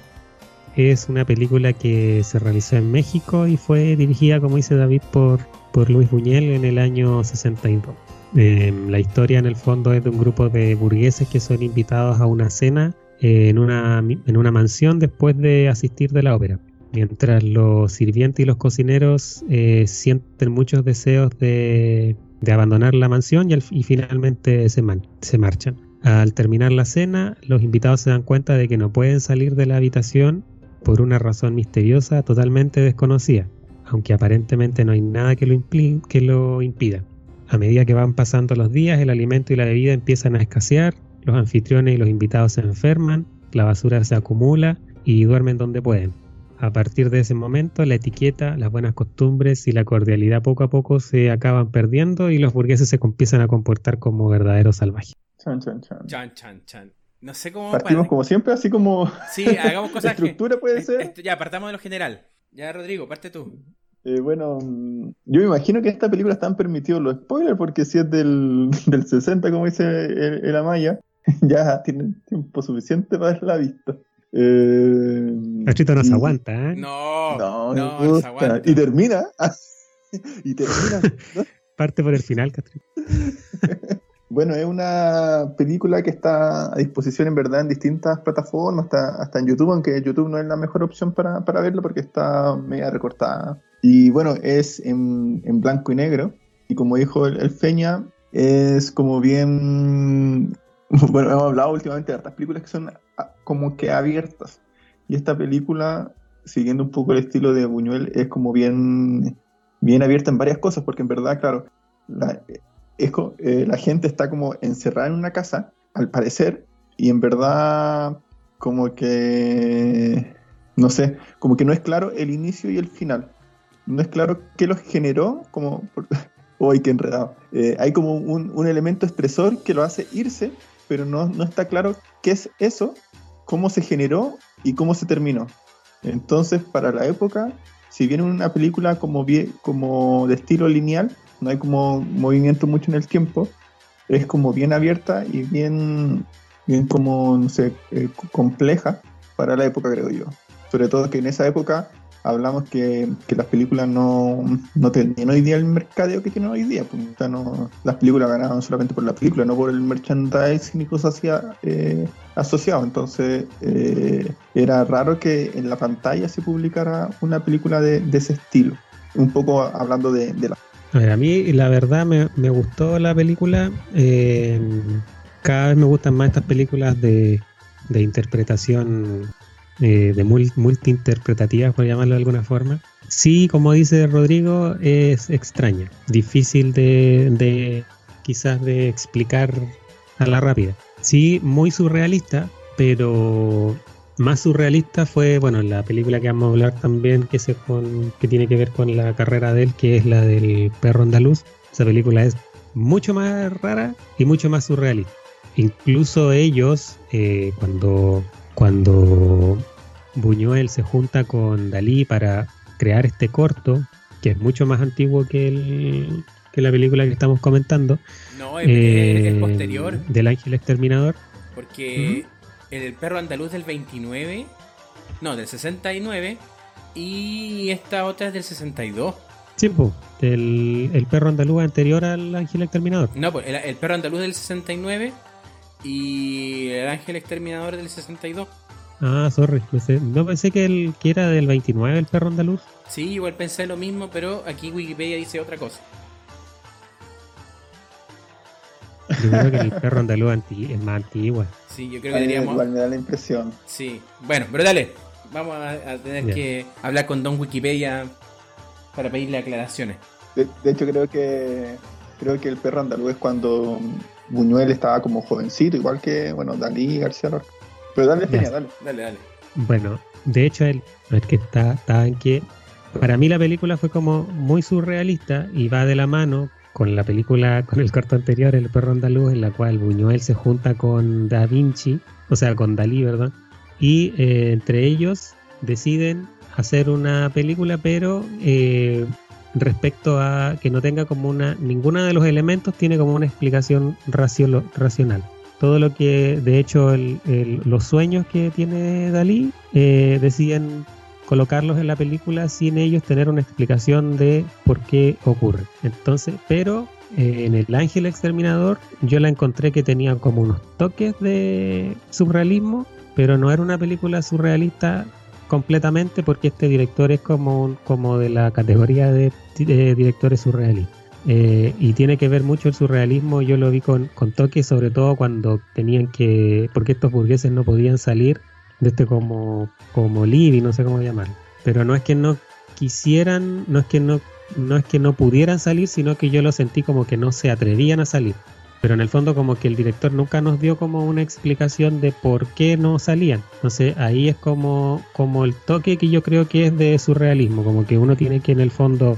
es una película que se realizó en México y fue dirigida, como dice David, por, por Luis Buñuel en el año 62. Em, la historia en el fondo es de un grupo de burgueses que son invitados a una cena en, una, en una mansión después de asistir de la ópera mientras los sirvientes y los cocineros eh, sienten muchos deseos de, abandonar la mansión y, finalmente se, se marchan. Al terminar la cena, los invitados se dan cuenta de que no pueden salir de la habitación por una razón misteriosa totalmente desconocida, aunque aparentemente no hay nada que lo impida. A medida que van pasando los días, el alimento y la bebida empiezan a escasear, los anfitriones y los invitados se enferman, la basura se acumula y duermen donde pueden. A partir de ese momento, la etiqueta, las buenas costumbres y la cordialidad poco a poco se acaban perdiendo y los burgueses se empiezan a comportar como verdaderos salvajes. Chan, chan, chan. Chan, chan, chan. No sé cómo. Partimos como siempre, así como. Sí, hagamos cosas. estructura puede ser. ya, partamos de lo general. Ya, Rodrigo, parte tú. Eh, bueno, yo me imagino que esta película están permitidos los spoilers, porque si es del, del 60, como dice el, el Amaya, ya tienen tiempo suficiente para haberla visto. Eh, no se aguanta, ¿eh? No, no, no, se aguanta. Y termina. y termina. Parte por el final, Castrito. bueno, es una película que está a disposición en verdad en distintas plataformas, hasta, hasta en YouTube, aunque YouTube no es la mejor opción para, para verlo porque está media recortada. Y bueno, es en, en blanco y negro. Y como dijo el, el Feña, es como bien bueno, hemos hablado últimamente de otras películas que son como que abiertas. Y esta película, siguiendo un poco el estilo de Buñuel, es como bien, bien abierta en varias cosas, porque en verdad, claro, la, eh, la gente está como encerrada en una casa, al parecer, y en verdad como que, no sé, como que no es claro el inicio y el final. No es claro qué los generó, como, hoy que enredado. Eh, hay como un, un elemento estresor que lo hace irse pero no, no está claro qué es eso, cómo se generó y cómo se terminó. Entonces, para la época, si bien una película como, de estilo lineal, no hay como movimiento mucho en el tiempo, es como bien abierta y bien, bien como, no sé, eh, compleja para la época, creo yo. Sobre todo que en esa época hablamos que, las películas no, no, tenían hoy día el mercadeo que tienen hoy día. Pues, no, las películas ganaban solamente por la película, no por el merchandising y cosas así eh, asociados. Entonces eh, era raro que en la pantalla se publicara una película de, ese estilo. Un poco hablando de, la... A, ver, a mí la verdad me, me gustó la película. Eh, cada vez me gustan más estas películas de, de interpretación eh, de multi-interpretativas, por llamarlo de alguna forma. Sí, como dice Rodrigo, es extraña, difícil de, quizás de explicar a la rápida. Sí, muy surrealista, pero más surrealista fue, bueno, la película que vamos a hablar también, que, se con, que tiene que ver con la carrera de él, que es la del perro andaluz. Esa película es mucho más rara y mucho más surrealista. Incluso ellos, eh, cuando cuando Buñuel se junta con Dalí para crear este corto, que es mucho más antiguo que, el, que la película que estamos comentando. No, es, eh, posterior. Del Ángel Exterminador. Porque el perro andaluz del 29, no, del 69, y esta otra es del 62. Sí, pues, el, perro andaluz anterior al Ángel Exterminador. No, pues el perro andaluz del 69 y El Ángel Exterminador del 62. Ah, sorry. No pensé que, el, que era del 29 el perro andaluz. Sí, igual pensé lo mismo, pero aquí Wikipedia dice otra cosa. Yo creo que el perro andaluz es más antiguo. Sí, yo creo que diríamos. Igual me da la impresión. Sí, bueno, pero dale. Vamos a, tener que hablar con Don Wikipedia para pedirle aclaraciones. De, de, hecho, creo que creo que el perro andaluz es cuando Buñuel estaba como jovencito, igual que, bueno, Dalí, García Lorca. Pero dale, dale. Dale, dale. Bueno, de hecho, él, es que está, está en que para mí la película fue como muy surrealista y va de la mano con la película, con el corto anterior, El perro andaluz, en la cual Buñuel se junta con Da Vinci, o sea, con Dalí, ¿verdad? Y eh, entre ellos deciden hacer una película, pero eh, respecto a que no tenga como una, ninguno de los elementos tiene como una explicación racional. Todo lo que, de hecho, los sueños que tiene Dalí eh, deciden colocarlos en la película sin ellos tener una explicación de por qué ocurre. Entonces, pero eh, en El Ángel Exterminador yo la encontré que tenía como unos toques de surrealismo, pero no era una película surrealista completamente porque este director es como, como de la categoría de, directores surrealistas. Eh, y tiene que ver mucho el surrealismo, yo lo vi con, con toques, sobre todo cuando tenían que, porque estos burgueses no podían salir de este como, como Libby, no sé cómo llamarlo. Pero no es que no quisieran, no es que no, no es que no pudieran salir, sino que yo lo sentí como que no se atrevían a salir pero en el fondo como que el director nunca nos dio como una explicación de por qué no salían. Entonces ahí es como, como el toque que yo creo que es de surrealismo, como que uno tiene que en el fondo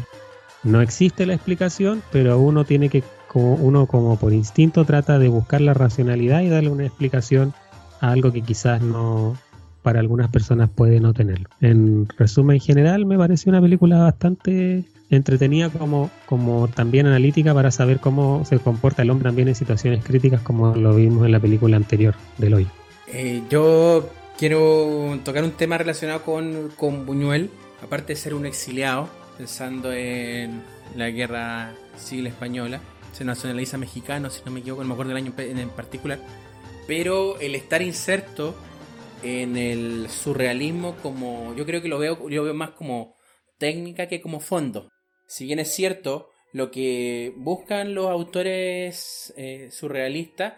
no existe la explicación, pero uno tiene que, como uno como por instinto trata de buscar la racionalidad y darle una explicación a algo que quizás no para algunas personas puede no tenerlo. En resumen general me pareció una película bastante entretenida como, como también analítica para saber cómo se comporta el hombre también en situaciones críticas como lo vimos en la película anterior del hoy. Eh, yo quiero tocar un tema relacionado con, con Buñuel, aparte de ser un exiliado, pensando en la guerra civil española, se nacionaliza mexicano, si no me equivoco, no me del año en particular, pero el estar inserto en el surrealismo como yo creo que lo veo yo veo más como técnica que como fondo. Si bien es cierto, lo que buscan los autores eh, surrealistas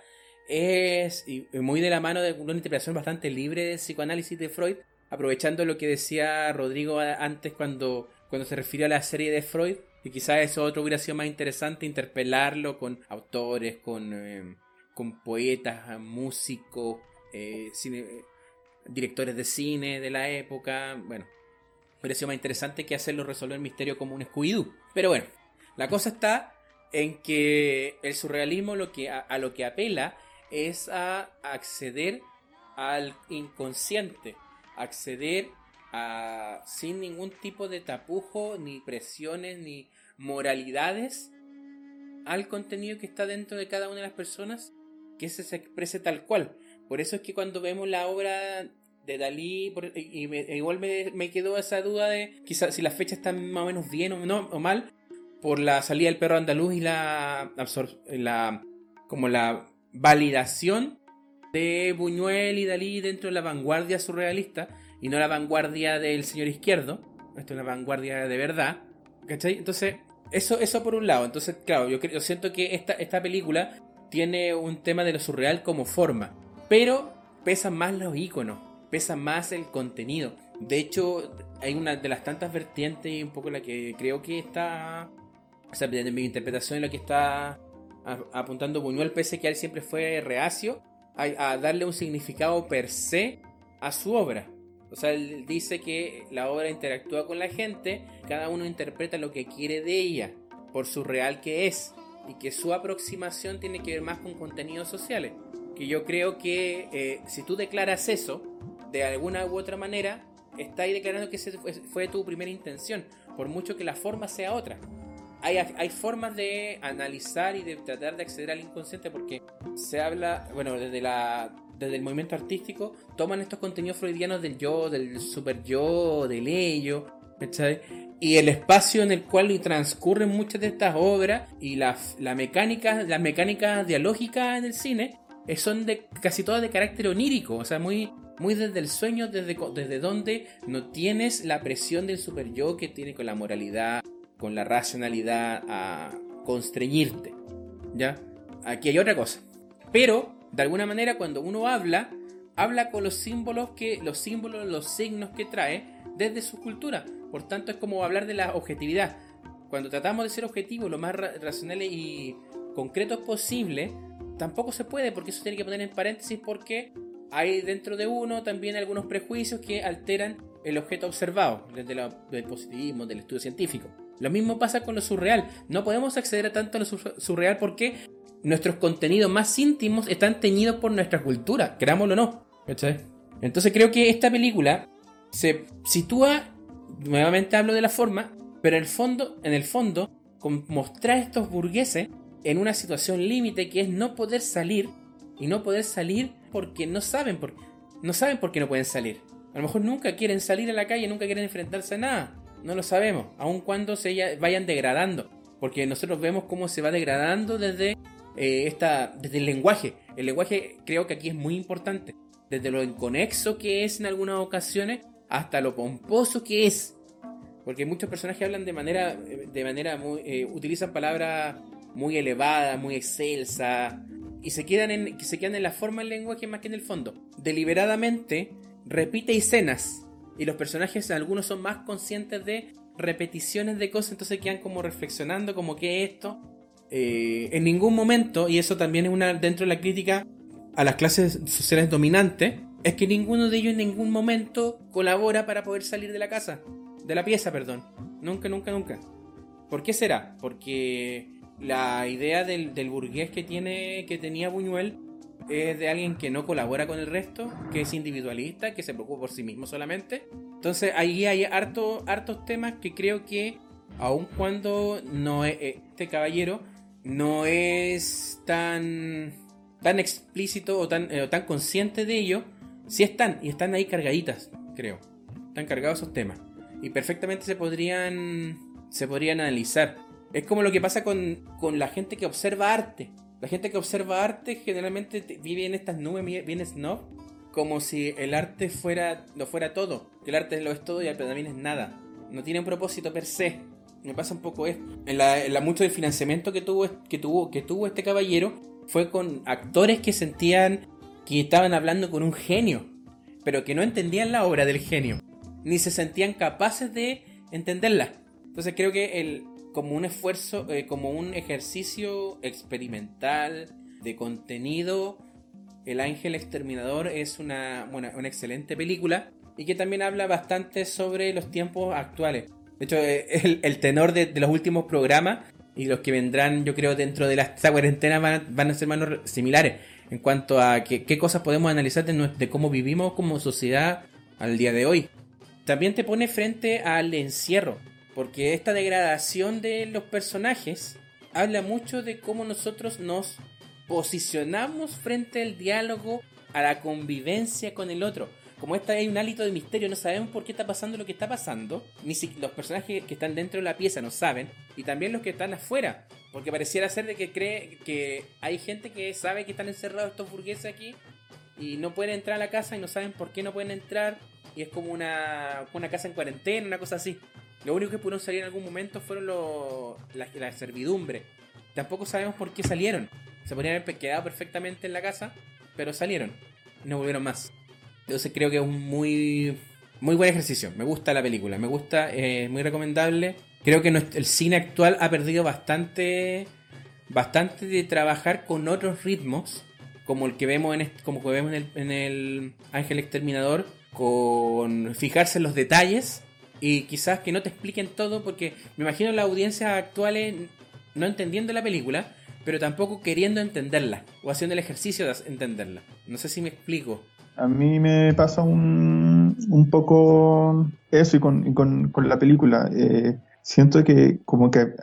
es muy de la mano de una interpretación bastante libre del psicoanálisis de Freud, aprovechando lo que decía Rodrigo antes cuando, cuando se refirió a la serie de Freud, y quizás eso otro hubiera sido más interesante, interpelarlo con autores, con, eh, con poetas, músicos, eh, directores de cine de la época, bueno, pareció más interesante que hacerlo resolver el misterio como un scooby Pero bueno, la cosa está en que el surrealismo lo que, a, lo que apela es a acceder al inconsciente, acceder sin ningún tipo de tapujo, ni presiones, ni moralidades al contenido que está dentro de cada una de las personas, que se exprese tal cual. Por eso es que cuando vemos la obra de Dalí, y, igual me, quedó esa duda de quizás si las fechas están más o menos bien o, no, o mal, por la salida del perro andaluz y la, la como la validación de Buñuel y Dalí dentro de la vanguardia surrealista y no la vanguardia del señor izquierdo. Esto es una vanguardia de verdad. ¿Cachai? Entonces, eso, eso por un lado. Entonces, claro, yo, yo siento que esta, esta película tiene un tema de lo surreal como forma. Pero pesan más los iconos, pesa más el contenido. De hecho, hay una de las tantas vertientes y un poco la que creo que está. O sea, de mi interpretación, la que está apuntando Buñuel, pese que él siempre fue reacio a, darle un significado per se a su obra. O sea, él dice que la obra interactúa con la gente, cada uno interpreta lo que quiere de ella, por su real que es, y que su aproximación tiene que ver más con contenidos sociales. Que yo creo que eh, si tú declaras eso, de alguna u otra manera, estás declarando que esa fue tu primera intención, por mucho que la forma sea otra hay, formas de analizar y de tratar de acceder al inconsciente porque se habla, bueno, desde la desde el movimiento artístico toman estos contenidos freudianos del yo, del super yo, del ello, ¿cachai? Y el espacio en el cual transcurren muchas de estas obras y las la mecánica, las mecánicas dialógicas en el cine eh, son de casi todas de carácter onírico, o sea, muy muy desde el sueño, desde, desde donde no tienes la presión del super yo que tiene con la moralidad, con la racionalidad a constreñirte. ¿Ya? Aquí hay otra cosa. Pero, de alguna manera, cuando uno habla, habla con los símbolos que, los símbolos, los signos que trae desde su cultura. Por tanto, es como hablar de la objetividad. Cuando tratamos de ser objetivos lo más racionales y concretos posible, tampoco se puede, porque eso tiene que poner en paréntesis porque hay dentro de uno también algunos prejuicios que alteran el objeto observado, desde el positivismo, del estudio científico. Lo mismo pasa con lo surreal. No podemos acceder a tanto a lo surreal porque nuestros contenidos más íntimos están teñidos por nuestra cultura, querámoslo o no. Entonces creo que esta película se sitúa, nuevamente hablo de la forma, pero en el fondo, en el fondo, con mostrar a estos burgueses en una situación límite que es no poder salir y no poder salir porque no saben por, no saben por qué no pueden salir. A lo mejor nunca quieren salir a la calle, nunca quieren enfrentarse a nada. No lo sabemos, aun cuando se vayan degradando. Porque nosotros vemos cómo se va degradando desde, eh, esta, desde el lenguaje. El lenguaje creo que aquí es muy importante. Desde lo inconexo que es en algunas ocasiones hasta lo pomposo que es. Porque muchos personajes hablan de manera, de manera muy, eh, utilizan palabras muy elevadas, muy excelsas, y se quedan, en, se quedan en la forma del lenguaje más que en el fondo. Deliberadamente repite escenas y los personajes, algunos son más conscientes de repeticiones de cosas, entonces quedan como reflexionando, como que esto. Eh, en ningún momento, y eso también es una dentro de la crítica a las clases sociales dominantes, es que ninguno de ellos en ningún momento colabora para poder salir de la casa, de la pieza, perdón. Nunca, nunca, nunca. ¿Por qué será? Porque la idea del, burgués que tiene que tenía Buñuel es de alguien que no colabora con el resto, que es individualista, que se preocupa por sí mismo solamente. Entonces ahí hay harto, hartos temas que creo que, aun cuando no este caballero no es tan, tan explícito o tan, eh, tan consciente de ello, sí están, y están ahí cargaditas, creo. Están cargados esos temas. Y perfectamente se podrían, se podrían analizar. Es como lo que pasa con, con la gente que observa arte la gente que observa arte generalmente vive en estas nubes bien snob, como si el arte fuera no fuera todo, el arte lo es todo y el también es nada. No tiene un propósito per se. Me pasa un poco esto. En la, mucho del financiamiento que tuvo, que tuvo, que tuvo este caballero fue con actores que sentían que estaban hablando con un genio, pero que no entendían la obra del genio, ni se sentían capaces de entenderla. Entonces creo que el, como un esfuerzo, eh, como un ejercicio experimental de contenido. El Ángel Exterminador es una, una excelente película y que también habla bastante sobre los tiempos actuales. De hecho, eh, el, tenor de, los últimos programas y los que vendrán, yo creo, dentro de la, cuarentena van, a ser más similares en cuanto a qué, cosas podemos analizar de, de cómo vivimos como sociedad al día de hoy. también te pone frente al encierro, porque esta degradación de los personajes habla mucho de cómo nosotros nos posicionamos frente al diálogo, a la convivencia con el otro. Como esta hay un hálito de misterio, no sabemos por qué está pasando lo que está pasando, ni si los personajes que están dentro de la pieza no saben, y también los que están afuera, porque pareciera ser de que cree que hay gente que sabe que están encerrados estos burgueses aquí y no pueden entrar a la casa y no saben por qué no pueden entrar y es como una, una casa en cuarentena, una cosa así. Lo único que pudieron salir en algún momento fueron los, la, la servidumbre. Tampoco sabemos por qué salieron. Se podrían haber quedado perfectamente en la casa, pero salieron. No volvieron más. Entonces creo que es un muy, muy buen ejercicio. Me gusta la película, me gusta, es muy recomendable. Creo que el cine actual ha perdido bastante, bastante de trabajar con otros ritmos, como el que vemos en, como que vemos en el, en el Ángel Exterminador, con fijarse en los detalles y quizás que no te expliquen todo, porque me imagino las audiencias actuales no entendiendo la película, pero tampoco queriendo entenderla o haciendo el ejercicio de entenderla. No sé si me explico. A mí me pasa un, un poco eso y con, con, con la película. Eh, siento que como que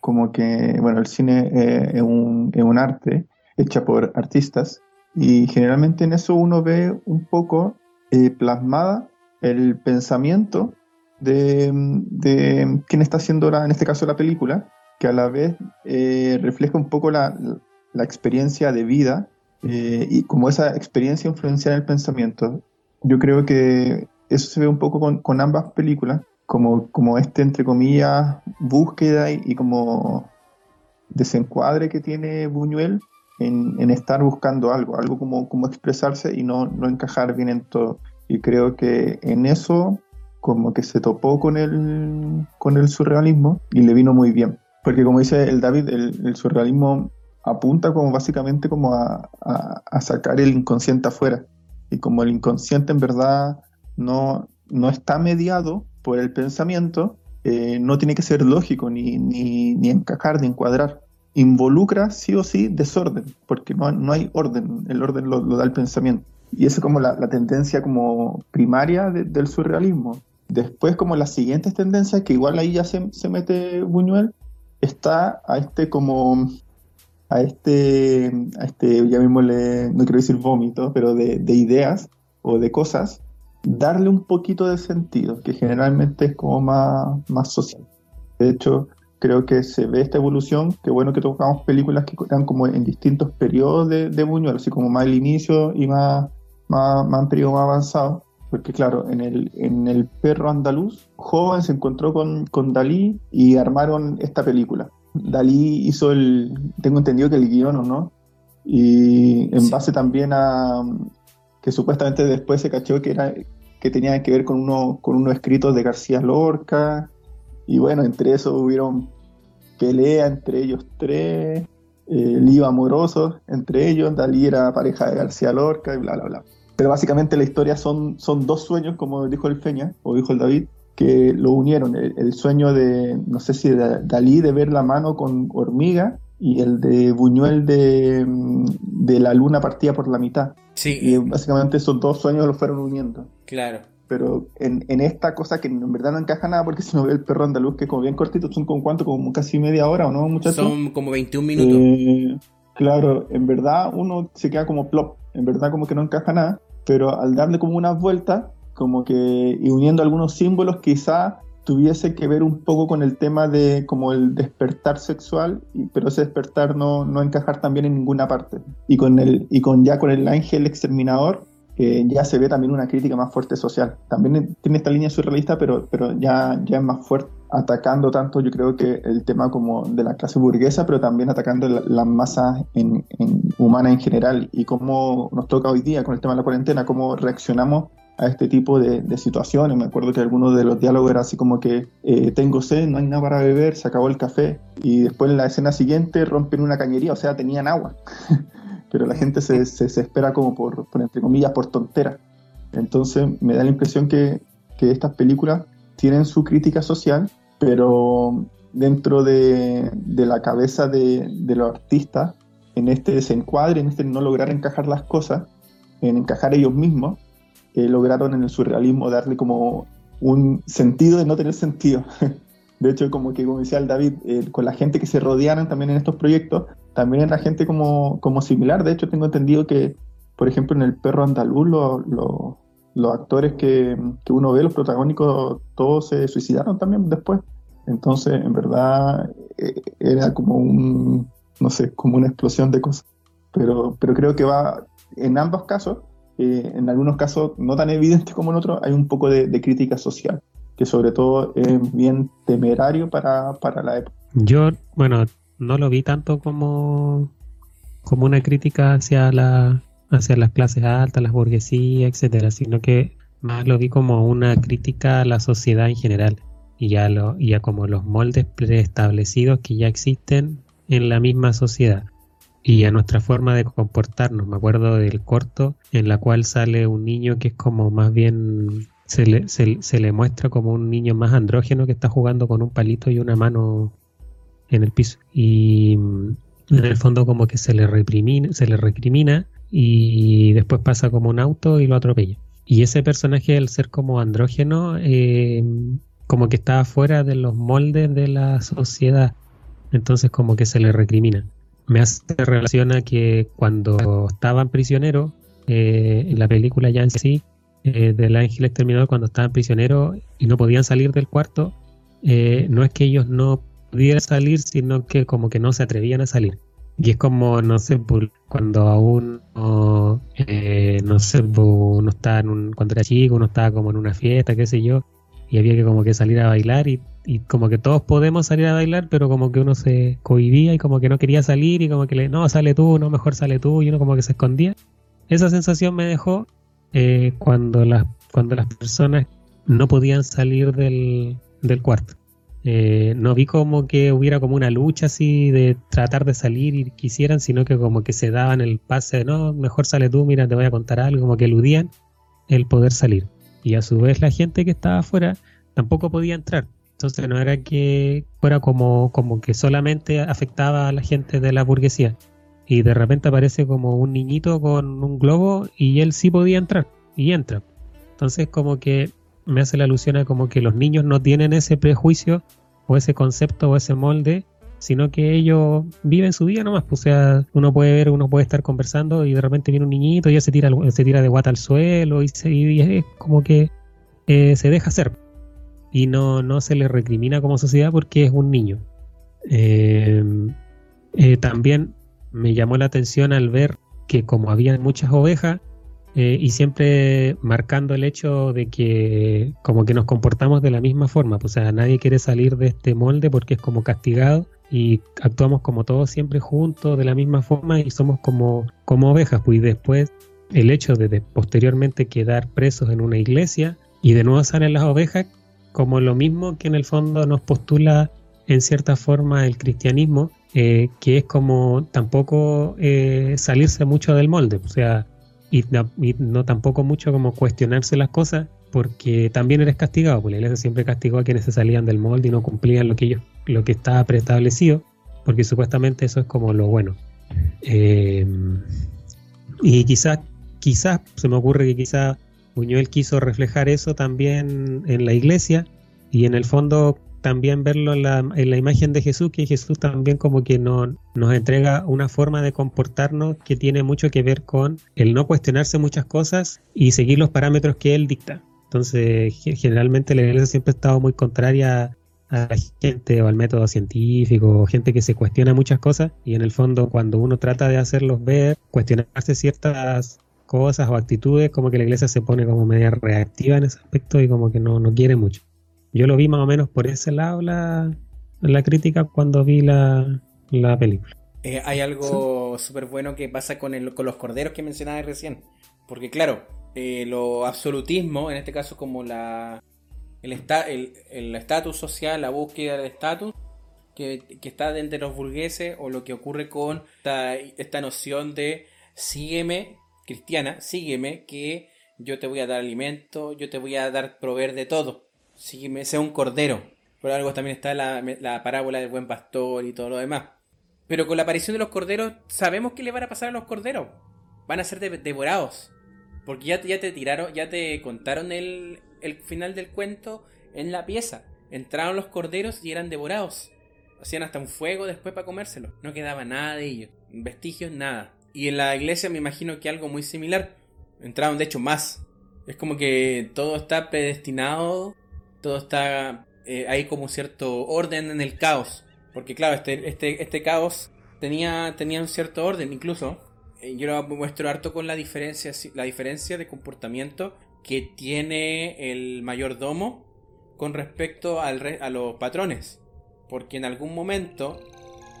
como que bueno el cine eh, es, un, es un arte hecha por artistas y generalmente en eso uno ve un poco eh, plasmada el pensamiento de, de quién está haciendo ahora, en este caso la película, que a la vez eh, refleja un poco la, la experiencia de vida eh, y como esa experiencia influencia en el pensamiento. Yo creo que eso se ve un poco con, con ambas películas, como, como este, entre comillas, búsqueda y, y como desencuadre que tiene Buñuel en, en, estar buscando algo, algo como, como expresarse y no, no encajar bien en todo. Y creo que en eso como que se topó con el, con el surrealismo y le vino muy bien. Porque como dice el David, el, el surrealismo apunta como básicamente como a, sacar el inconsciente afuera. Y como el inconsciente en verdad no, no está mediado por el pensamiento, eh, no tiene que ser lógico, ni, ni, ni encajar, ni encuadrar involucra sí o sí desorden, porque no, no hay orden, el orden lo, da el pensamiento. Y esa es como la, tendencia como primaria de, del surrealismo. Después como las siguientes tendencias, que igual ahí ya se, se, mete Buñuel, está a este como, a este, a este, ya mismo le, no quiero decir vómito, pero de, de ideas o de cosas, darle un poquito de sentido, que generalmente es como más, más social. De hecho, creo que se ve esta evolución. Qué bueno que tocamos películas que están como en distintos periodos de, de Buñuel, así como más el inicio y más, más, más periodo más avanzado. Porque claro, en el, en el perro andaluz, joven se encontró con, con Dalí y armaron esta película. Dalí hizo el, tengo entendido que el guion, ¿o no? Y en sí. base también a que supuestamente después se cachó que era que tenía que ver con uno, con unos escritos de García Lorca, y bueno, entre eso hubieron pelea entre ellos tres, eh, lío amoroso entre ellos, Dalí era pareja de García Lorca y bla, bla, bla. Pero básicamente la historia son, son dos sueños, como dijo el Feña, o dijo el David, que lo unieron. El, el sueño de, no sé si de Dalí de ver la mano con hormiga y el de Buñuel de, de la luna partida por la mitad. Sí. Y básicamente esos dos sueños los fueron uniendo. Claro pero en, en, esta cosa que en verdad no encaja nada, porque si no ve el perro andaluz, que es como bien cortito, son como cuánto, como casi media hora, ¿o no, muchachos? Son como 21 minutos. Eh, claro, en verdad uno se queda como plop, en verdad como que no encaja nada, pero al darle como unas vueltas, como que, y uniendo algunos símbolos, quizá tuviese que ver un poco con el tema de como el despertar sexual, pero ese despertar no, no encajar también en ninguna parte. Y con el, y con ya con el ángel exterminador, eh, ya se ve también una crítica más fuerte social. También tiene esta línea surrealista, pero, pero ya, ya es más fuerte, atacando tanto yo creo que el tema como de la clase burguesa, pero también atacando las la masas en, en, humanas en general y cómo nos toca hoy día con el tema de la cuarentena, cómo reaccionamos a este tipo de, de situaciones. Me acuerdo que algunos de los diálogos era así como que eh, tengo sed, no hay nada para beber, se acabó el café y después en la escena siguiente rompen una cañería, o sea, tenían agua. pero la gente se, espera como por, entre comillas, por tontera. Entonces me da la impresión que, que estas películas tienen su crítica social, pero dentro de, de la cabeza de, de, los artistas, en este desencuadre, en este no lograr encajar las cosas, en encajar ellos mismos, lograron en el surrealismo darle como un sentido de no tener sentido. De hecho, como que como decía el David, eh, con la gente que se rodearon también en estos proyectos, también era gente como, como similar. De hecho, tengo entendido que, por ejemplo, en El Perro Andaluz, los actores que, que, uno ve, los protagónicos, todos se suicidaron también después. Entonces, en verdad, eh, era como un, no sé, como una explosión de cosas. Pero, pero creo que va, en ambos casos, eh, en algunos casos no tan evidentes como en otros, hay un poco de crítica social que sobre todo es bien temerario para, la época. Yo, bueno, no lo vi tanto como, como una crítica hacia, la, hacia las clases altas, las burguesías, etcétera, sino que más lo vi como una crítica a la sociedad en general y a, lo, y a como los moldes preestablecidos que ya existen en la misma sociedad y a nuestra forma de comportarnos. Me acuerdo del corto en la cual sale un niño que es como más bien se le, se, le muestra como un niño más andrógeno que está jugando con un palito y una mano en el piso. Y mm, en el fondo como que se le se le recrimina y después pasa como un auto y lo atropella. Y ese personaje, al ser como andrógeno, eh, como que está fuera de los moldes de la sociedad. Entonces como que se le recrimina. Me hace relación a que cuando estaban prisioneros, eh, en la película ya en sí, eh, del ángel exterminador cuando estaban prisioneros y no podían salir del cuarto, eh, no es que ellos no pudieran salir, sino que como que no se atrevían a salir. Y es como, no sé, cuando aún, eh, no sé, uno estaba en un, cuando era chico, uno estaba como en una fiesta, qué sé yo, y había que como que salir a bailar y, y como que todos podemos salir a bailar, pero como que uno se cohibía y como que no quería salir y como que le, no, sale tú, no, mejor sale tú, y uno como que se escondía. Esa sensación me dejó eh, cuando, las, cuando las personas no podían salir del, cuarto. Eh, no vi como que hubiera como una lucha así de tratar de salir y quisieran, sino que como que se daban el pase de no, mejor sale tú, mira, te voy a contar algo, como que eludían el poder salir. Y a su vez la gente que estaba afuera tampoco podía entrar. Entonces no era que fuera como, como que solamente afectaba a la gente de la burguesía, y de repente aparece como un niñito con un globo y él sí podía entrar y entra. Entonces como que me hace la alusión a como que los niños no tienen ese prejuicio o ese concepto o ese molde, sino que ellos viven su vida nomás. O sea, uno puede ver, uno puede estar conversando y de repente viene un niñito y ya se tira, se tira de guata al suelo y, se, es como que eh, se deja hacer. Y no, no se le recrimina como sociedad porque es un niño. Eh, eh, también me llamó la atención al ver que como había muchas ovejas eh, y siempre marcando el hecho de que como que nos comportamos de la misma forma, pues, o sea, nadie quiere salir de este molde porque es como castigado y actuamos como todos siempre juntos de la misma forma y somos como, como ovejas, pues y después el hecho de, de posteriormente quedar presos en una iglesia y de nuevo salen las ovejas como lo mismo que en el fondo nos postula en cierta forma el cristianismo, eh, que es como tampoco eh, salirse mucho del molde, o sea, y, no tampoco mucho como cuestionarse las cosas, porque también eres castigado, porque la iglesia siempre castigó a quienes se salían del molde y no cumplían lo que ellos, lo que estaba preestablecido, porque supuestamente eso es como lo bueno. Eh, y quizás, quizás, se me ocurre que quizás Buñuel quiso reflejar eso también en la iglesia, y en el fondo también verlo en la, en la, imagen de Jesús, que Jesús también como que no, nos entrega una forma de comportarnos que tiene mucho que ver con el no cuestionarse muchas cosas y seguir los parámetros que Él dicta. Entonces, generalmente la iglesia siempre ha estado muy contraria a la gente o al método científico, gente que se cuestiona muchas cosas y en el fondo cuando uno trata de hacerlos ver, cuestionarse ciertas cosas o actitudes, como que la iglesia se pone como media reactiva en ese aspecto y como que no, no quiere mucho. Yo lo vi más o menos por ese lado la, la crítica cuando vi la, película. Eh, hay algo súper bueno que pasa con, el, con los corderos que mencionaba recién. Porque claro, eh, lo absolutismo, en este caso como la el estatus social, la búsqueda del estatus, que, está entre los burgueses, o lo que ocurre con esta, esta noción de sígueme, cristiana, sígueme, que yo te voy a dar alimento, yo te voy a dar proveer de todo si me sea un cordero. Por algo también está la, parábola del buen pastor y todo lo demás. Pero con la aparición de los corderos, sabemos qué le van a pasar a los corderos. Van a ser devorados. Porque ya, ya te tiraron, ya te contaron el, el final del cuento en la pieza. Entraron los corderos y eran devorados. Hacían hasta un fuego después para comérselo. No quedaba nada de ellos. Vestigios, nada. Y en la iglesia me imagino que algo muy similar. Entraron de hecho más. Es como que todo está predestinado. Todo está... Eh, hay como cierto orden en el caos. Porque claro, este, este, este caos tenía, tenía un cierto orden. Incluso eh, yo lo muestro harto con la diferencia, la diferencia de comportamiento que tiene el mayordomo con respecto al a los patrones. Porque en algún momento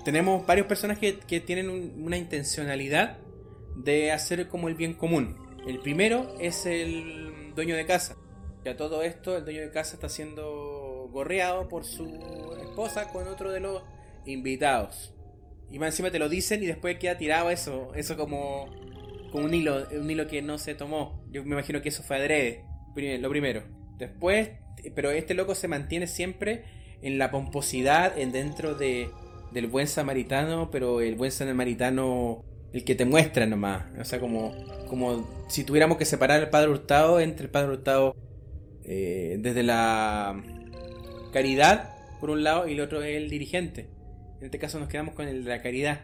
tenemos varios personajes que, tienen una intencionalidad de hacer como el bien común. El primero es el dueño de casa. Y a todo esto, el dueño de casa está siendo gorreado por su esposa con otro de los invitados. Y más encima te lo dicen y después queda tirado eso. Eso como, como un hilo, un hilo que no se tomó. Yo me imagino que eso fue adrede. Lo primero. Después, pero este loco se mantiene siempre en la pomposidad, en dentro de, del buen samaritano, pero el buen samaritano, el que te muestra nomás. O sea, como, como si tuviéramos que separar el Padre Hurtado entre el Padre Hurtado eh, desde la caridad, por un lado, y el otro es el dirigente. En este caso nos quedamos con el de la caridad.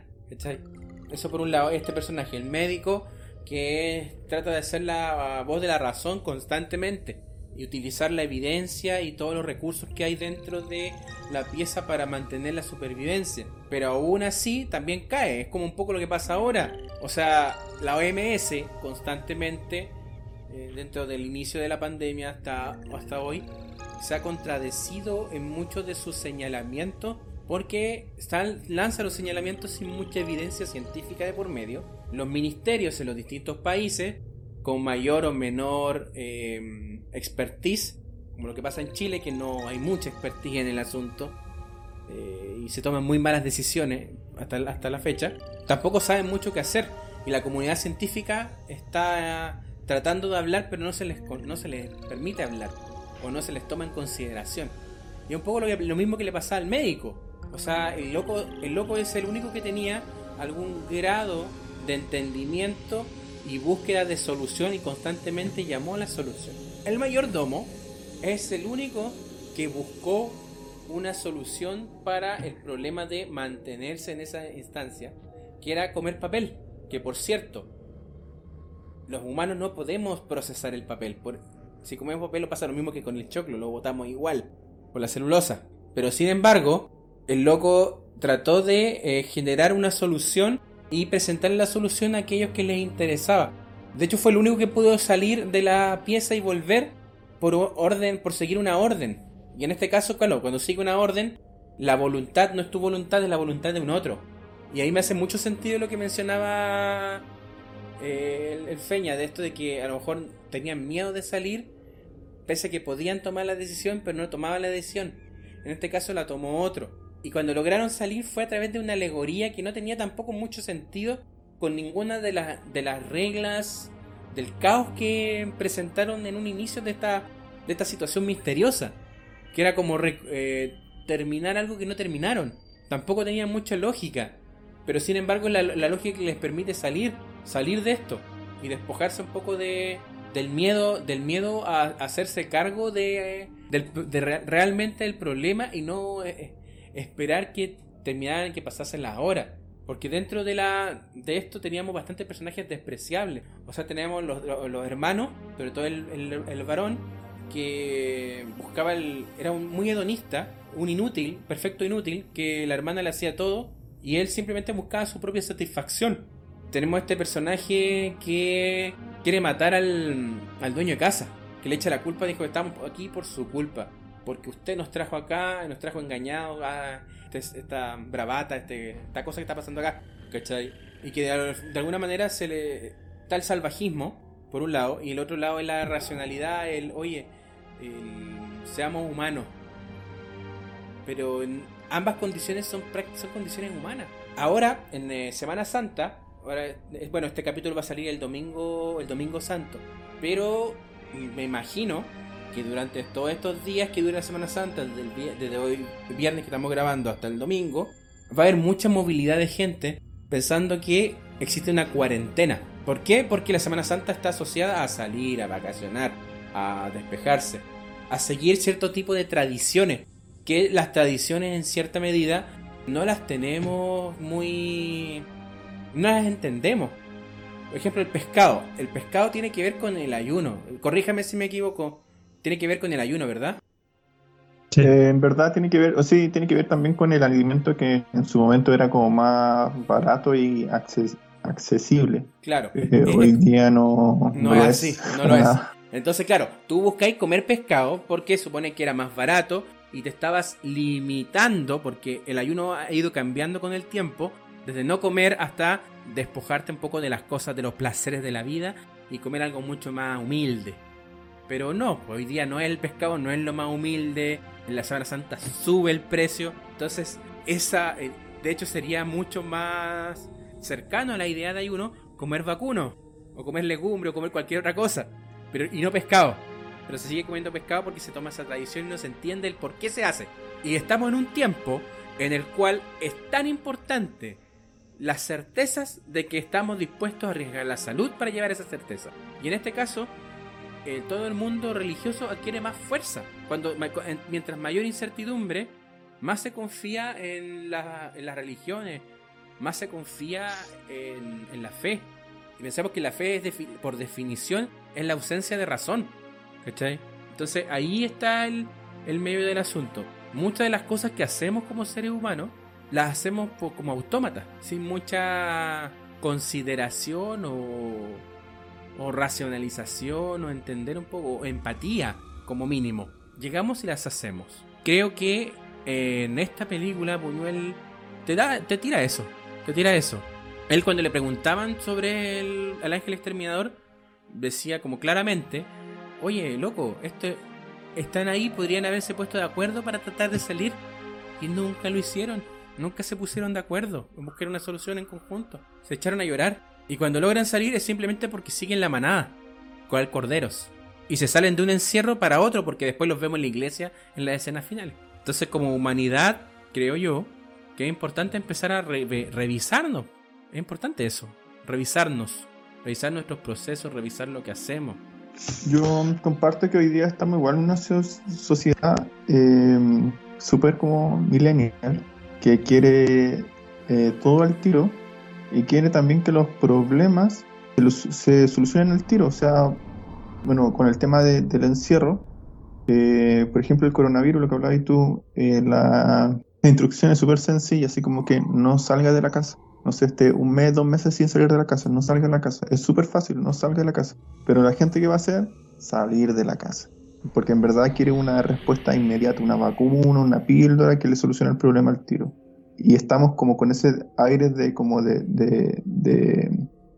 Eso por un lado, este personaje, el médico, que trata de ser la voz de la razón constantemente y utilizar la evidencia y todos los recursos que hay dentro de la pieza para mantener la supervivencia. Pero aún así también cae, es como un poco lo que pasa ahora. O sea, la OMS constantemente, eh, dentro del inicio de la pandemia hasta, hasta hoy, se ha contradecido en muchos de sus señalamientos porque están, lanza los señalamientos sin mucha evidencia científica de por medio. Los ministerios en los distintos países, con mayor o menor eh, expertise, como lo que pasa en Chile, que no hay mucha expertise en el asunto eh, y se toman muy malas decisiones hasta, hasta la fecha, tampoco saben mucho qué hacer y la comunidad científica está tratando de hablar pero no se les, no se les permite hablar o no se les toma en consideración. Y un poco lo, lo mismo que le pasa al médico. O sea, el loco, el loco es el único que tenía algún grado de entendimiento y búsqueda de solución y constantemente llamó a la solución. El mayordomo es el único que buscó una solución para el problema de mantenerse en esa instancia, que era comer papel. Que por cierto, los humanos no podemos procesar el papel. Por, si comemos papel lo pasa lo mismo que con el choclo, lo botamos igual, por la celulosa. Pero sin embargo, el loco trató de eh, generar una solución y presentarle la solución a aquellos que les interesaba. De hecho, fue el único que pudo salir de la pieza y volver por orden, por seguir una orden. Y en este caso, claro, cuando sigue una orden, la voluntad no es tu voluntad, es la voluntad de un otro. Y ahí me hace mucho sentido lo que mencionaba eh, el, Feña, de esto de que a lo mejor tenían miedo de salir, pese a que podían tomar la decisión, pero no tomaban la decisión. En este caso la tomó otro. Y cuando lograron salir fue a través de una alegoría que no tenía tampoco mucho sentido con ninguna de, las de las reglas del caos que presentaron en un inicio de esta, de esta situación misteriosa. Que era como eh, terminar algo que no terminaron. Tampoco tenía mucha lógica. Pero sin embargo la, la lógica que les permite salir, salir de esto. Y despojarse un poco de, del miedo, del miedo a, hacerse cargo de, de, realmente el problema y no eh, esperar que terminaran, que pasasen las horas. Porque dentro de la de esto teníamos bastantes personajes despreciables. O sea, teníamos los, los, hermanos, sobre todo el, el, varón, que buscaba el. era un muy hedonista, un inútil, perfecto inútil, que la hermana le hacía todo y él simplemente buscaba su propia satisfacción. Tenemos este personaje que quiere matar al, al dueño de casa, que le echa la culpa, dijo que estamos aquí por su culpa porque usted nos trajo acá, nos trajo engañados a este, esta bravata, este, esta cosa que está pasando acá, ¿cachai? Y que de, alguna manera se le está el salvajismo, por un lado, y el otro lado es la racionalidad, el, oye, seamos humanos. Pero en ambas condiciones son, son condiciones humanas. Ahora, en eh, Semana Santa, ahora, bueno, este capítulo va a salir el domingo, el domingo santo, pero me imagino durante todos estos días que dura Semana Santa, desde, hoy viernes que estamos grabando hasta el domingo, va a haber mucha movilidad de gente pensando que existe una cuarentena. ¿Por qué? Porque la Semana Santa está asociada a salir, a vacacionar. a despejarse, a seguir cierto tipo de tradiciones, que las tradiciones en cierta medida no las tenemos muy... no las entendemos. Por ejemplo, el pescado. El pescado tiene que ver con el ayuno. Corríjame si me equivoco. Tiene que ver con el ayuno, ¿verdad? Eh, en verdad tiene que ver, o sí, tiene que ver también con el alimento que en su momento era como más barato y accesible. Claro. Eh, hoy día no, no, es así, no lo es. Entonces, claro, tú buscáis comer pescado porque supone que era más barato y te estabas limitando porque el ayuno ha ido cambiando con el tiempo, desde no comer hasta despojarte un poco de las cosas, de los placeres de la vida y comer algo mucho más humilde. Pero no, hoy día no es el pescado, no es lo más humilde, en la Semana Santa sube el precio, entonces esa, eh, de hecho sería mucho más cercano a la idea de ayuno comer vacuno, o comer legumbre, o comer cualquier otra cosa, pero, y no pescado. Pero se sigue comiendo pescado porque se toma esa tradición y no se entiende el por qué se hace. Y estamos en un tiempo en el cual es tan importante las certezas de que estamos dispuestos a arriesgar la salud para llevar esa certeza. Y en este caso, eh, todo el mundo religioso adquiere más fuerza. Cuando, mientras mayor incertidumbre, más se confía en, las religiones, más se confía en, la fe. Y pensamos que la fe, es por definición, es la ausencia de razón. ¿Cachai? Entonces ahí está el, el medio del asunto. Muchas de las cosas que hacemos como seres humanos las hacemos como autómatas, sin mucha consideración o, o racionalización o entender un poco, o empatía como mínimo. Llegamos y las hacemos. Creo que eh, en esta película Buñuel te, da, te tira eso, te tira eso. Él cuando le preguntaban sobre el, ángel exterminador, decía como claramente, oye, loco, este, están ahí, podrían haberse puesto de acuerdo para tratar de salir y nunca lo hicieron. Nunca se pusieron de acuerdo en buscar una solución en conjunto. Se echaron a llorar. Y cuando logran salir es simplemente porque siguen la manada, cual corderos. Y se salen de un encierro para otro porque después los vemos en la iglesia en la escena final. Entonces como humanidad, creo yo, que es importante empezar a revisarnos. Es importante eso, revisarnos, revisar nuestros procesos, revisar lo que hacemos. Yo comparto que hoy día estamos igual en una sociedad eh, súper como millennial que quiere eh, todo al tiro y quiere también que los problemas se, solucionen al tiro. O sea, bueno, con el tema del encierro, por ejemplo, el coronavirus, lo que hablabas tú, eh, la, instrucción es súper sencilla, así como que no salga de la casa. No sé, este, un mes, dos meses sin salir de la casa, no salga de la casa. Es súper fácil, no salga de la casa. Pero la gente que va a hacer, salir de la casa. Porque en verdad quiere una respuesta inmediata, una vacuna, una píldora que le solucione el problema al tiro. Y estamos como con ese aire de como de,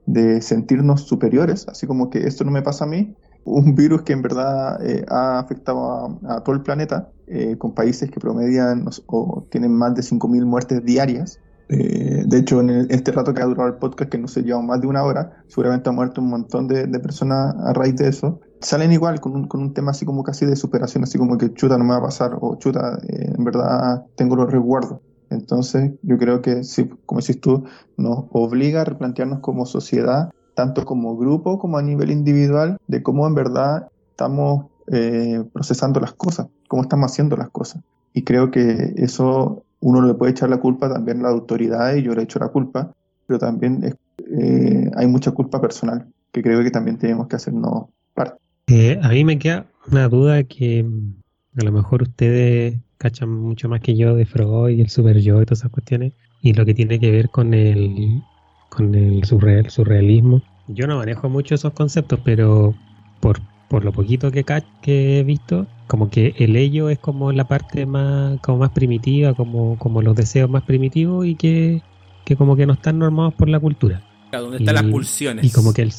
de, sentirnos superiores, así como que esto no me pasa a mí. Un virus que en verdad eh, ha afectado a, todo el planeta, eh, con países que promedian o tienen más de 5.000 muertes diarias. Eh, de hecho, en este rato que ha durado el podcast, que no se lleva más de una hora, seguramente ha muerto un montón de, de personas a raíz de eso salen igual con un, con un tema así como casi de superación, así como que chuta no me va a pasar o chuta eh, en verdad tengo los resguardos. Entonces yo creo que sí, como decís tú, nos obliga a replantearnos como sociedad, tanto como grupo como a nivel individual, de cómo en verdad estamos eh, procesando las cosas, cómo estamos haciendo las cosas. Y creo que eso uno le puede echar la culpa también a la autoridad y yo le echo la culpa, pero también eh, hay mucha culpa personal que creo que también tenemos que hacernos parte. Eh, a mí me queda una duda que mm, a lo mejor ustedes cachan mucho más que yo de Freud y el super yo y todas esas cuestiones y lo que tiene que ver con el con el surreal, surrealismo. Yo no manejo mucho esos conceptos, pero por, por lo poquito que, que he visto, como que el ello es como la parte más como más primitiva, como, como los deseos más primitivos y que, que como que no están normados por la cultura. ¿Dónde están las pulsiones? Y como que el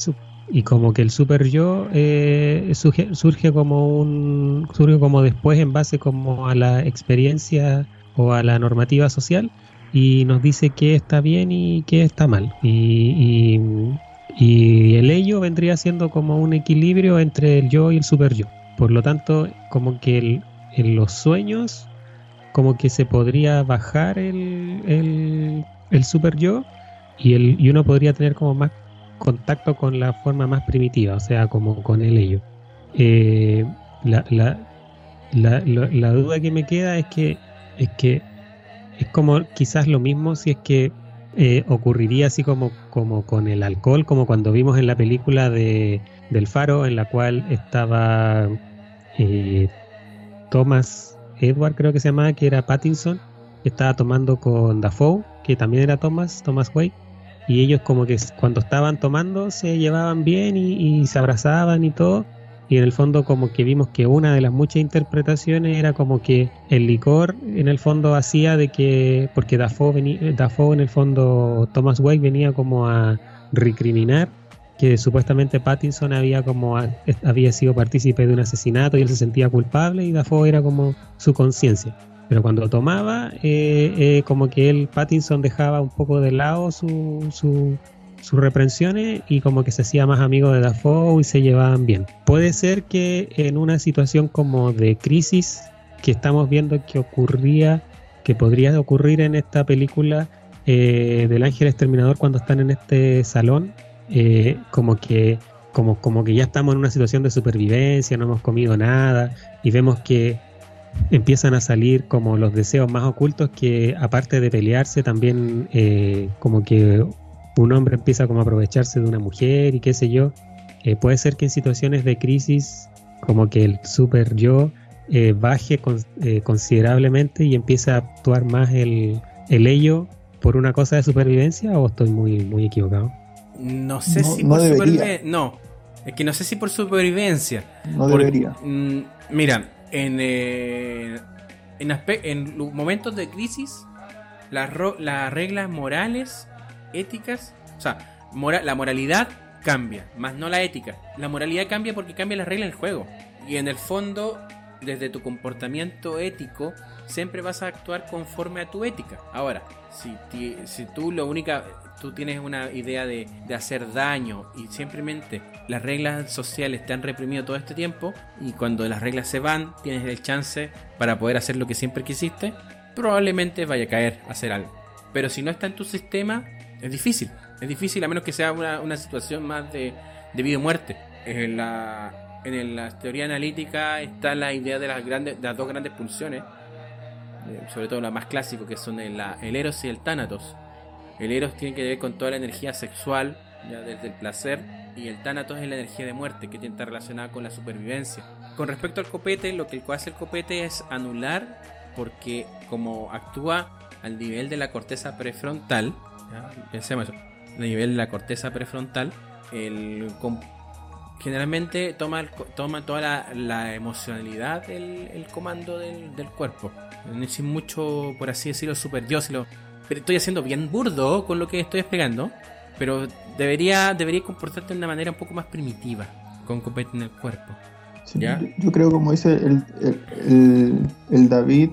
y como que el super yo eh, surge, como un surge como después en base como a la experiencia o a la normativa social y nos dice qué está bien y qué está mal. Y, y, el ello vendría siendo como un equilibrio entre el yo y el super yo. Por lo tanto como que en los sueños como que se podría bajar el, el, el super yo y, el, y uno podría tener como más contacto con la forma más primitiva, o sea, como con el ello. eh, la, la, la, duda que me queda es que es que es como quizás lo mismo si es que eh, ocurriría así como, como con el alcohol, como cuando vimos en la película de, del Faro, en la cual estaba eh, Thomas Edward, creo que se llamaba, que era Pattinson, estaba tomando con Dafoe, que también era Thomas, Thomas Way, y ellos como que cuando estaban tomando se llevaban bien y, se abrazaban y todo, y en el fondo como que vimos que una de las muchas interpretaciones era como que el licor en el fondo hacía de que, porque Dafoe, Dafoe en el fondo, Thomas Way venía como a recriminar que supuestamente Pattinson había como había sido partícipe de un asesinato y él se sentía culpable y Dafoe era como su conciencia. Pero cuando tomaba, eh, eh, como que él, Pattinson, dejaba un poco de lado su, su, sus reprensiones y como que se hacía más amigo de Dafoe y se llevaban bien. Puede ser que en una situación como de crisis que estamos viendo que ocurría, que podría ocurrir en esta película eh, del ángel exterminador cuando están en este salón, como que como, como que ya estamos en una situación de supervivencia, no hemos comido nada y vemos que empiezan a salir como los deseos más ocultos que aparte de pelearse también eh, como que un hombre empieza como a aprovecharse de una mujer y qué sé yo. Eh, puede ser que en situaciones de crisis como que el super yo baje considerablemente y empiece a actuar más el, el ello por una cosa de supervivencia o estoy muy, muy equivocado. No sé si por supervivencia. No, es que no sé si por supervivencia. No debería. Mm, mira, en, eh, en, en, momentos de crisis, las, las reglas morales, éticas, o sea, la moralidad cambia, más no la ética. La moralidad cambia porque cambia las reglas del juego. Y en el fondo, desde tu comportamiento ético, siempre vas a actuar conforme a tu ética. Ahora, si, si tú lo única tú tienes una idea de, hacer daño y simplemente las reglas sociales te han reprimido todo este tiempo y cuando las reglas se van tienes el chance para poder hacer lo que siempre quisiste, probablemente vaya a caer a hacer algo. Pero si no está en tu sistema, es difícil. Es difícil a menos que sea una, situación más de, de vida o muerte. En la, en la teoría analítica está la idea de las, grandes, de las dos grandes pulsiones, eh, sobre todo la más clásico que son el, el Eros y el Thanatos el Eros tiene que ver con toda la energía sexual, ya desde el placer, y el Thanatos es la energía de muerte, que está relacionada con la supervivencia. Con respecto al copete, lo que hace el copete es anular, porque como actúa al nivel de la corteza prefrontal, pensemos eso, a nivel de la corteza prefrontal, generalmente toma, toma toda la, emocionalidad el, comando del, del cuerpo. Sin mucho, por así decirlo, super estoy haciendo bien burdo con lo que estoy explicando, pero debería, debería comportarte de una manera un poco más primitiva, con copete en el cuerpo. yo, creo, como dice el, el, David,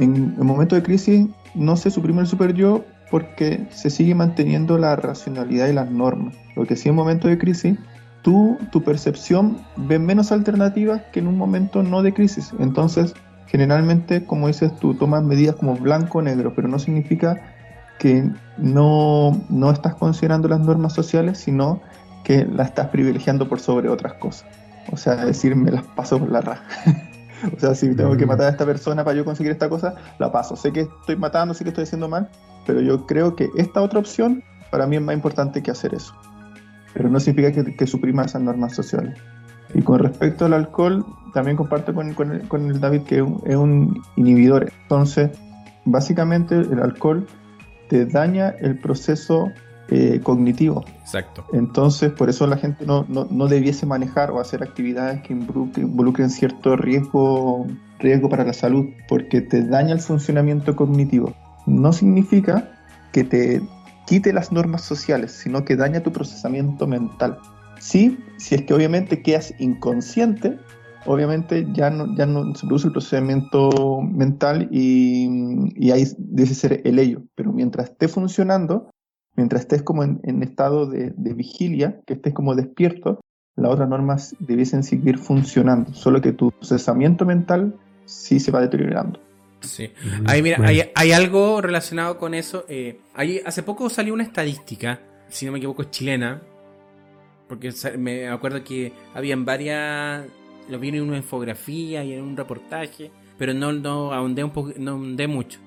en el momento de crisis no se suprime el super yo porque se sigue manteniendo la racionalidad y las normas. Lo que sí en momento de crisis, tú, tu percepción ve menos alternativas que en un momento no de crisis. Entonces, generalmente, como dices tú, tomas medidas como blanco o negro, pero no significa que no, no estás considerando las normas sociales, sino que las estás privilegiando por sobre otras cosas. O sea, decir, me las paso por la raja. o sea, si tengo que mm. matar a esta persona para yo conseguir esta cosa, la paso. Sé que estoy matando, sé que estoy haciendo mal, pero yo creo que esta otra opción para mí es más importante que hacer eso. Pero no significa que, que suprima esas normas sociales. Y con respecto al alcohol, también comparto con, el, David que es un, inhibidor. Entonces, básicamente el alcohol te daña el proceso eh, cognitivo. Exacto. Entonces, por eso la gente no, debiese manejar o hacer actividades que involucren, cierto riesgo, riesgo para la salud, porque te daña el funcionamiento cognitivo. No significa que te quite las normas sociales, sino que daña tu procesamiento mental. Sí, si es que obviamente quedas inconsciente, obviamente ya no, ya no se produce el procesamiento mental y, ahí debe ser el ello. Pero mientras esté funcionando, mientras estés como en, estado de, vigilia, que estés como despierto, las otras normas debiesen seguir funcionando, solo que tu procesamiento mental sí se va deteriorando. Sí. Ahí, mira, hay, algo relacionado con eso. Eh, hace poco salió una estadística, si no me equivoco, es chilena, porque me acuerdo que habían varias lo vi en una infografía y en un reportaje, pero no, no, ahondé, un poco, no ahondé mucho.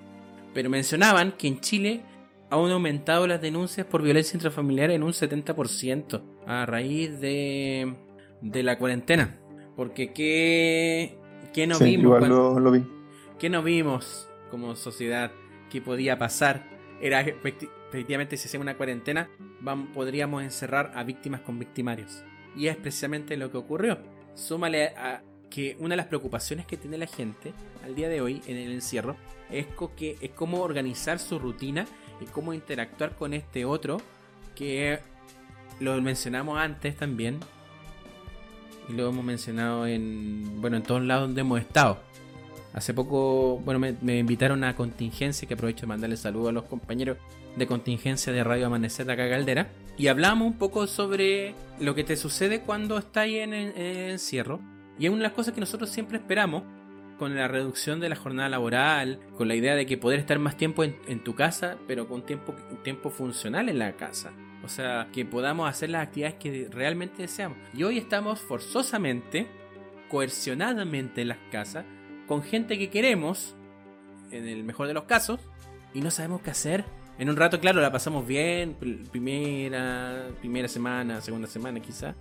Pero mencionaban que en Chile han aumentado las denuncias por violencia intrafamiliar en un 70% a raíz de, de la cuarentena. Porque ¿qué, qué no Sí, vimos? igual cuando- lo, lo vi. ¿Qué no vimos como sociedad que podía pasar? Era efectivamente si hacemos una cuarentena, podríamos encerrar a víctimas con victimarios. Y es precisamente lo que ocurrió. Súmale a que una de las preocupaciones que tiene la gente al día de hoy en el encierro es cómo organizar su rutina y cómo interactuar con este otro que lo mencionamos antes también y lo hemos mencionado en bueno en todos lados donde hemos estado Hace poco, bueno, me, me invitaron a contingencia, que aprovecho de mandarle saludos a los compañeros de contingencia de Radio Amanecer de acá Caldera. Y hablamos un poco sobre lo que te sucede cuando estás en, en- en encierro. Y es una de las cosas que nosotros siempre esperamos con la reducción de la jornada laboral, con la idea de que poder estar más tiempo en, en tu casa, pero con tiempo, tiempo funcional en la casa. O sea, que podamos hacer las actividades que realmente deseamos. Y hoy estamos forzosamente, coercionadamente en las casas, con gente que queremos, en el mejor de los casos, y no sabemos qué hacer. En un rato, claro, la pasamos bien, pr- primera, primera semana, segunda semana quizá.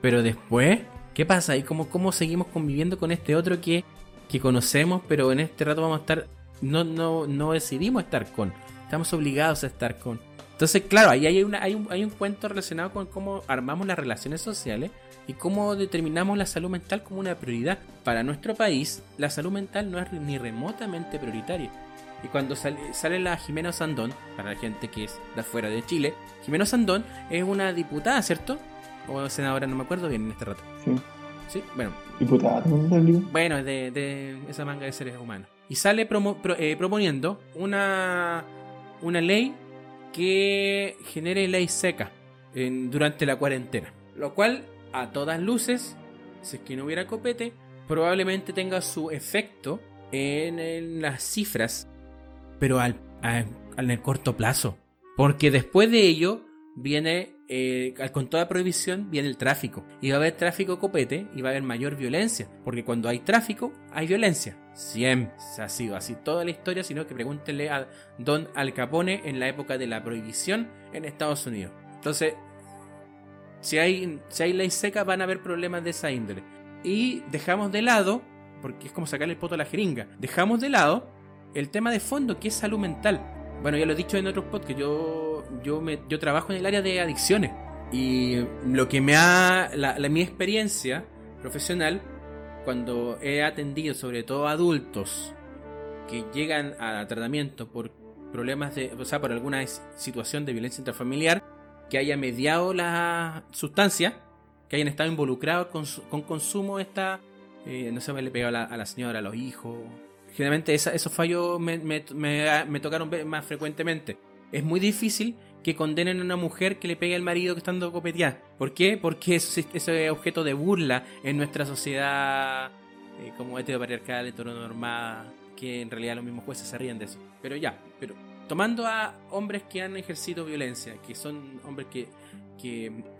Pero después, ¿qué pasa? ¿Y cómo, cómo seguimos conviviendo con este otro que, que conocemos, pero en este rato vamos a estar, no, no, no decidimos estar con, estamos obligados a estar con. Entonces, claro, ahí hay, una, hay, un, hay un cuento relacionado con cómo armamos las relaciones sociales y cómo determinamos la salud mental como una prioridad. Para nuestro país, la salud mental no es ni remotamente prioritaria. Y cuando sale, sale la Jimena Sandón, para la gente que es de afuera de Chile, Jimena Sandón es una diputada, ¿cierto? O senadora, no me acuerdo bien en este rato. Sí. Sí, bueno, Diputada, bueno, es de, de esa manga de seres humanos. Y sale promo- pro- eh, proponiendo una, una ley que genere ley seca en- durante la cuarentena. Lo cual, a todas luces, si es que no hubiera copete, probablemente tenga su efecto en, en las cifras, pero al, a- al- el corto plazo. Porque después de ello viene, eh, con toda prohibición, viene el tráfico. Y va a haber tráfico copete y va a haber mayor violencia. Porque cuando hay tráfico, hay violencia. Siempre ha sido así toda la historia, sino que pregúntenle a Don Al Capone en la época de la prohibición en Estados Unidos. Entonces, si hay, si hay ley seca, van a haber problemas de esa índole. Y dejamos de lado, porque es como sacarle el poto a la jeringa, dejamos de lado el tema de fondo que es salud mental. Bueno, ya lo he dicho en otros podcasts, yo, yo, me, yo trabajo en el área de adicciones. Y lo que me ha. La, mi experiencia profesional, cuando he atendido sobre todo adultos que llegan a tratamiento por problemas de. O sea, por alguna situación de violencia intrafamiliar, que haya mediado la sustancia, que hayan estado involucrados con, con consumo esta. eh, no sé, le pegado a la, a la señora, a los hijos. Generalmente esa- esos fallos me, tocaron más frecuentemente. Es muy difícil que condenen a una mujer que le pegue al marido que estando copeteada. ¿Por qué? Porque eso es objeto de burla en nuestra sociedad eh, como heteropatriarcal, heteronormada, que en realidad los mismos jueces se ríen de eso. Pero ya, pero tomando a hombres que han ejercido violencia, que son hombres que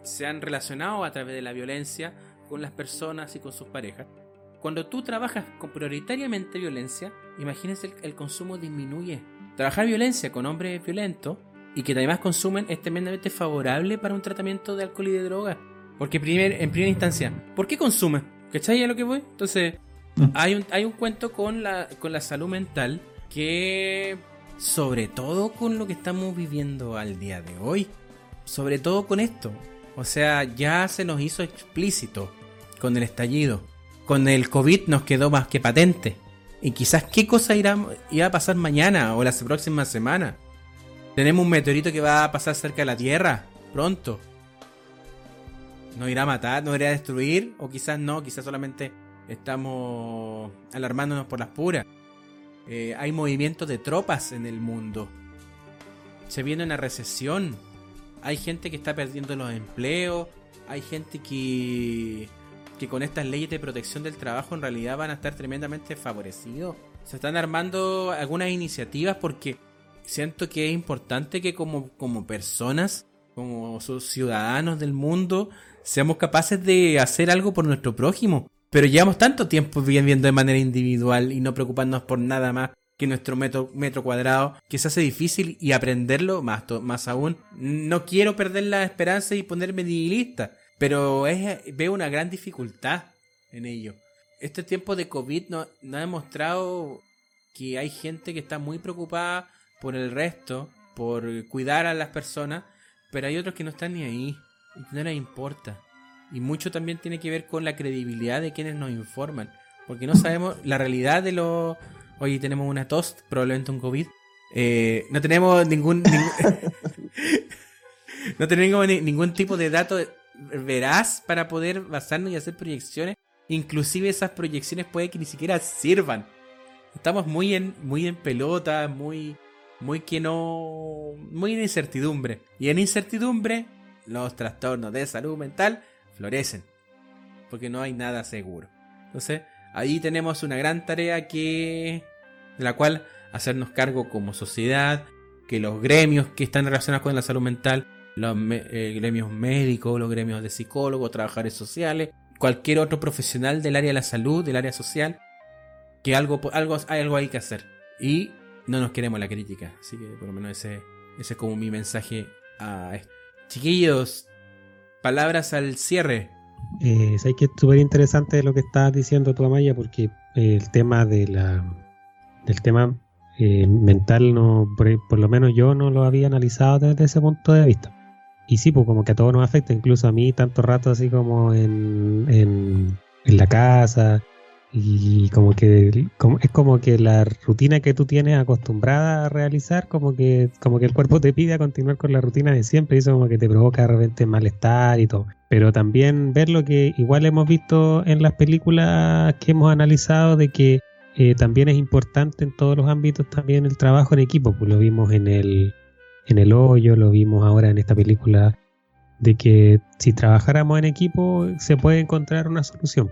se han relacionado a través de la violencia con las personas y con sus parejas, cuando tú trabajas con prioritariamente violencia, imagínense el, el consumo disminuye. Trabajar violencia con hombres violentos y que además consumen es tremendamente favorable para un tratamiento de alcohol y de droga. Porque primer, en primera instancia, ¿por qué consume? ¿Cachai a lo que voy? Entonces, hay un, hay un cuento con la, con la salud mental que, sobre todo con lo que estamos viviendo al día de hoy, sobre todo con esto, o sea, ya se nos hizo explícito con el estallido, con el COVID nos quedó más que patente. Y quizás qué cosa irá, a pasar mañana o las próximas semanas. Tenemos un meteorito que va a pasar cerca de la Tierra pronto. ¿Nos irá a matar? ¿Nos irá a destruir? O quizás no, quizás solamente estamos alarmándonos por las puras. Eh, hay movimientos de tropas en el mundo. Se viene una recesión. Hay gente que está perdiendo los empleos. Hay gente que, que con estas leyes de protección del trabajo en realidad van a estar tremendamente favorecidos. Se están armando algunas iniciativas porque siento que es importante que como, como personas, como ciudadanos del mundo, seamos capaces de hacer algo por nuestro prójimo. Pero llevamos tanto tiempo viviendo de manera individual y no preocupándonos por nada más que nuestro metro, metro cuadrado, que se hace difícil y aprenderlo más, más aún. No quiero perder la esperanza y ponerme nihilista, pero es, veo una gran dificultad en ello. Este tiempo de COVID nos no ha demostrado que hay gente que está muy preocupada por el resto, por cuidar a las personas, pero hay otros que no están ni ahí y no les importa. Y mucho también tiene que ver con la credibilidad de quienes nos informan, porque no sabemos la realidad de los Hoy tenemos una tos, probablemente un COVID. Eh, no tenemos ningún, no tenemos ningún tipo de dato veraz para poder basarnos y hacer proyecciones. Inclusive esas proyecciones puede que ni siquiera sirvan. Estamos muy en, muy en pelota, muy, muy que no, muy en incertidumbre. Y en incertidumbre, los trastornos de salud mental florecen. Porque no hay nada seguro. Entonces, ahí tenemos una gran tarea que de la cual hacernos cargo como sociedad, que los gremios que están relacionados con la salud mental, los eh, gremios médicos, los gremios de psicólogos, trabajadores sociales, cualquier otro profesional del área de la salud, del área social, que algo, algo, hay algo hay que hacer. Y no nos queremos la crítica. Así que por lo menos ese, ese es como mi mensaje a esto. Chiquillos, palabras al cierre. Eh, sé que es súper interesante lo que estás diciendo tu Amaya, porque el tema de la del tema eh, mental, no por, lo menos yo no lo había analizado desde ese punto de vista. Y sí, pues como que a todos nos afecta, incluso a mí, tanto rato así como en, en, la casa, y como que es como que la rutina que tú tienes acostumbrada a realizar, como que, como que el cuerpo te pide a continuar con la rutina de siempre, y eso como que te provoca de repente malestar y todo. Pero también ver lo que igual hemos visto en las películas que hemos analizado de que eh, también es importante en todos los ámbitos también el trabajo en equipo, pues lo vimos en el, en el hoyo, lo vimos ahora en esta película, de que si trabajáramos en equipo se puede encontrar una solución,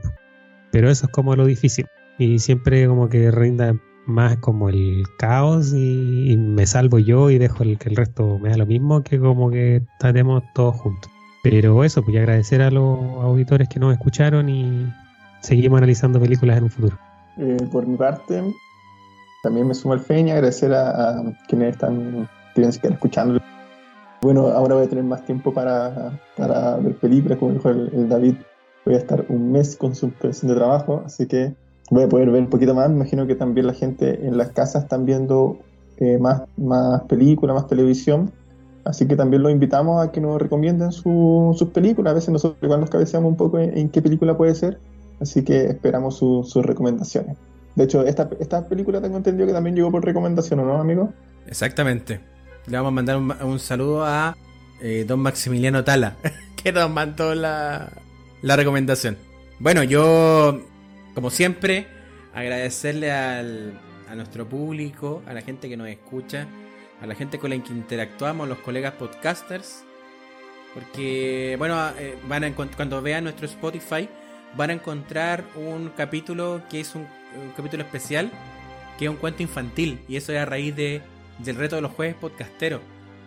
pero eso es como lo difícil y siempre como que rinda más como el caos y, me salvo yo y dejo que el resto me da lo mismo que como que estaremos todos juntos. Pero eso, pues agradecer a los auditores que nos escucharon y seguimos analizando películas en un futuro. Eh, por mi parte, también me sumo al feña, agradecer a, quienes están, quieren seguir escuchando. Bueno, ahora voy a tener más tiempo para, para ver películas, como dijo el, David, voy a estar un mes con su presión de trabajo, así que voy a poder ver un poquito más. Me imagino que también la gente en las casas están viendo eh, más, más películas, más televisión. Así que también los invitamos a que nos recomienden sus películas. A veces nosotros igual nos cabeceamos un poco en qué película puede ser Así que esperamos sus recomendaciones. De hecho, esta, esta película tengo entendido que también llegó por recomendación, ¿no, amigo? Exactamente. Le vamos a mandar un, saludo a eh, don Maximiliano Tala, que nos mandó la, la recomendación. Bueno, yo, como siempre, agradecerle al, a nuestro público, a la gente que nos escucha, a la gente con la que interactuamos, los colegas podcasters. Porque, bueno, eh, van a, cuando vean nuestro Spotify, van a encontrar un capítulo que es un, capítulo especial, que es un cuento infantil. Y eso es a raíz de, del reto de los jueves podcasteros,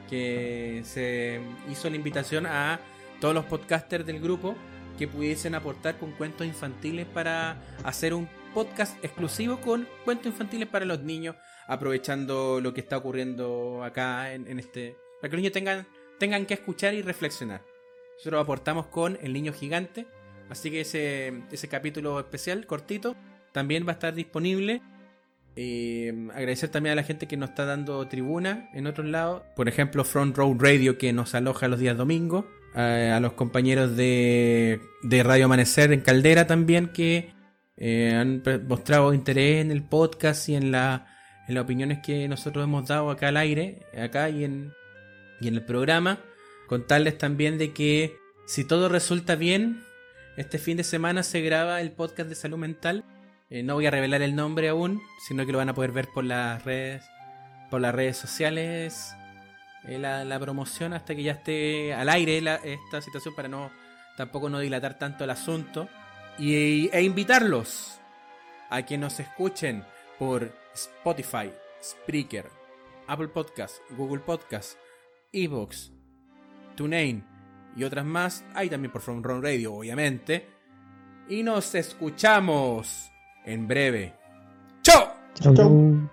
que se hizo la invitación a todos los podcasters del grupo que pudiesen aportar con cuentos infantiles para hacer un podcast exclusivo con cuentos infantiles para los niños, aprovechando lo que está ocurriendo acá en, este... Para que los niños tengan, tengan que escuchar y reflexionar. Nosotros aportamos con El Niño Gigante, Así que ese, ese capítulo especial, cortito, también va a estar disponible. Eh, agradecer también a la gente que nos está dando tribuna en otros lados. Por ejemplo, Front Row Radio que nos aloja los días domingos. a los compañeros de, Radio Amanecer en Caldera también que eh, han mostrado interés en el podcast y en, la, en las opiniones que nosotros hemos dado acá al aire, acá y en, y en el programa. Contarles también de que si todo resulta bien, este fin de semana se graba el podcast de salud mental. Eh, no voy a revelar el nombre aún, sino que lo van a poder ver por las redes, por las redes sociales, eh, la, promoción hasta que ya esté al aire esta situación para no tampoco no dilatar tanto el asunto y, e invitarlos a que nos escuchen por Spotify, Spreaker, Apple Podcast, Google Podcast, Evox, TuneIn y otras más. Hay también por From Run Radio, obviamente. y nos escuchamos en breve. ¡Chao! Chau.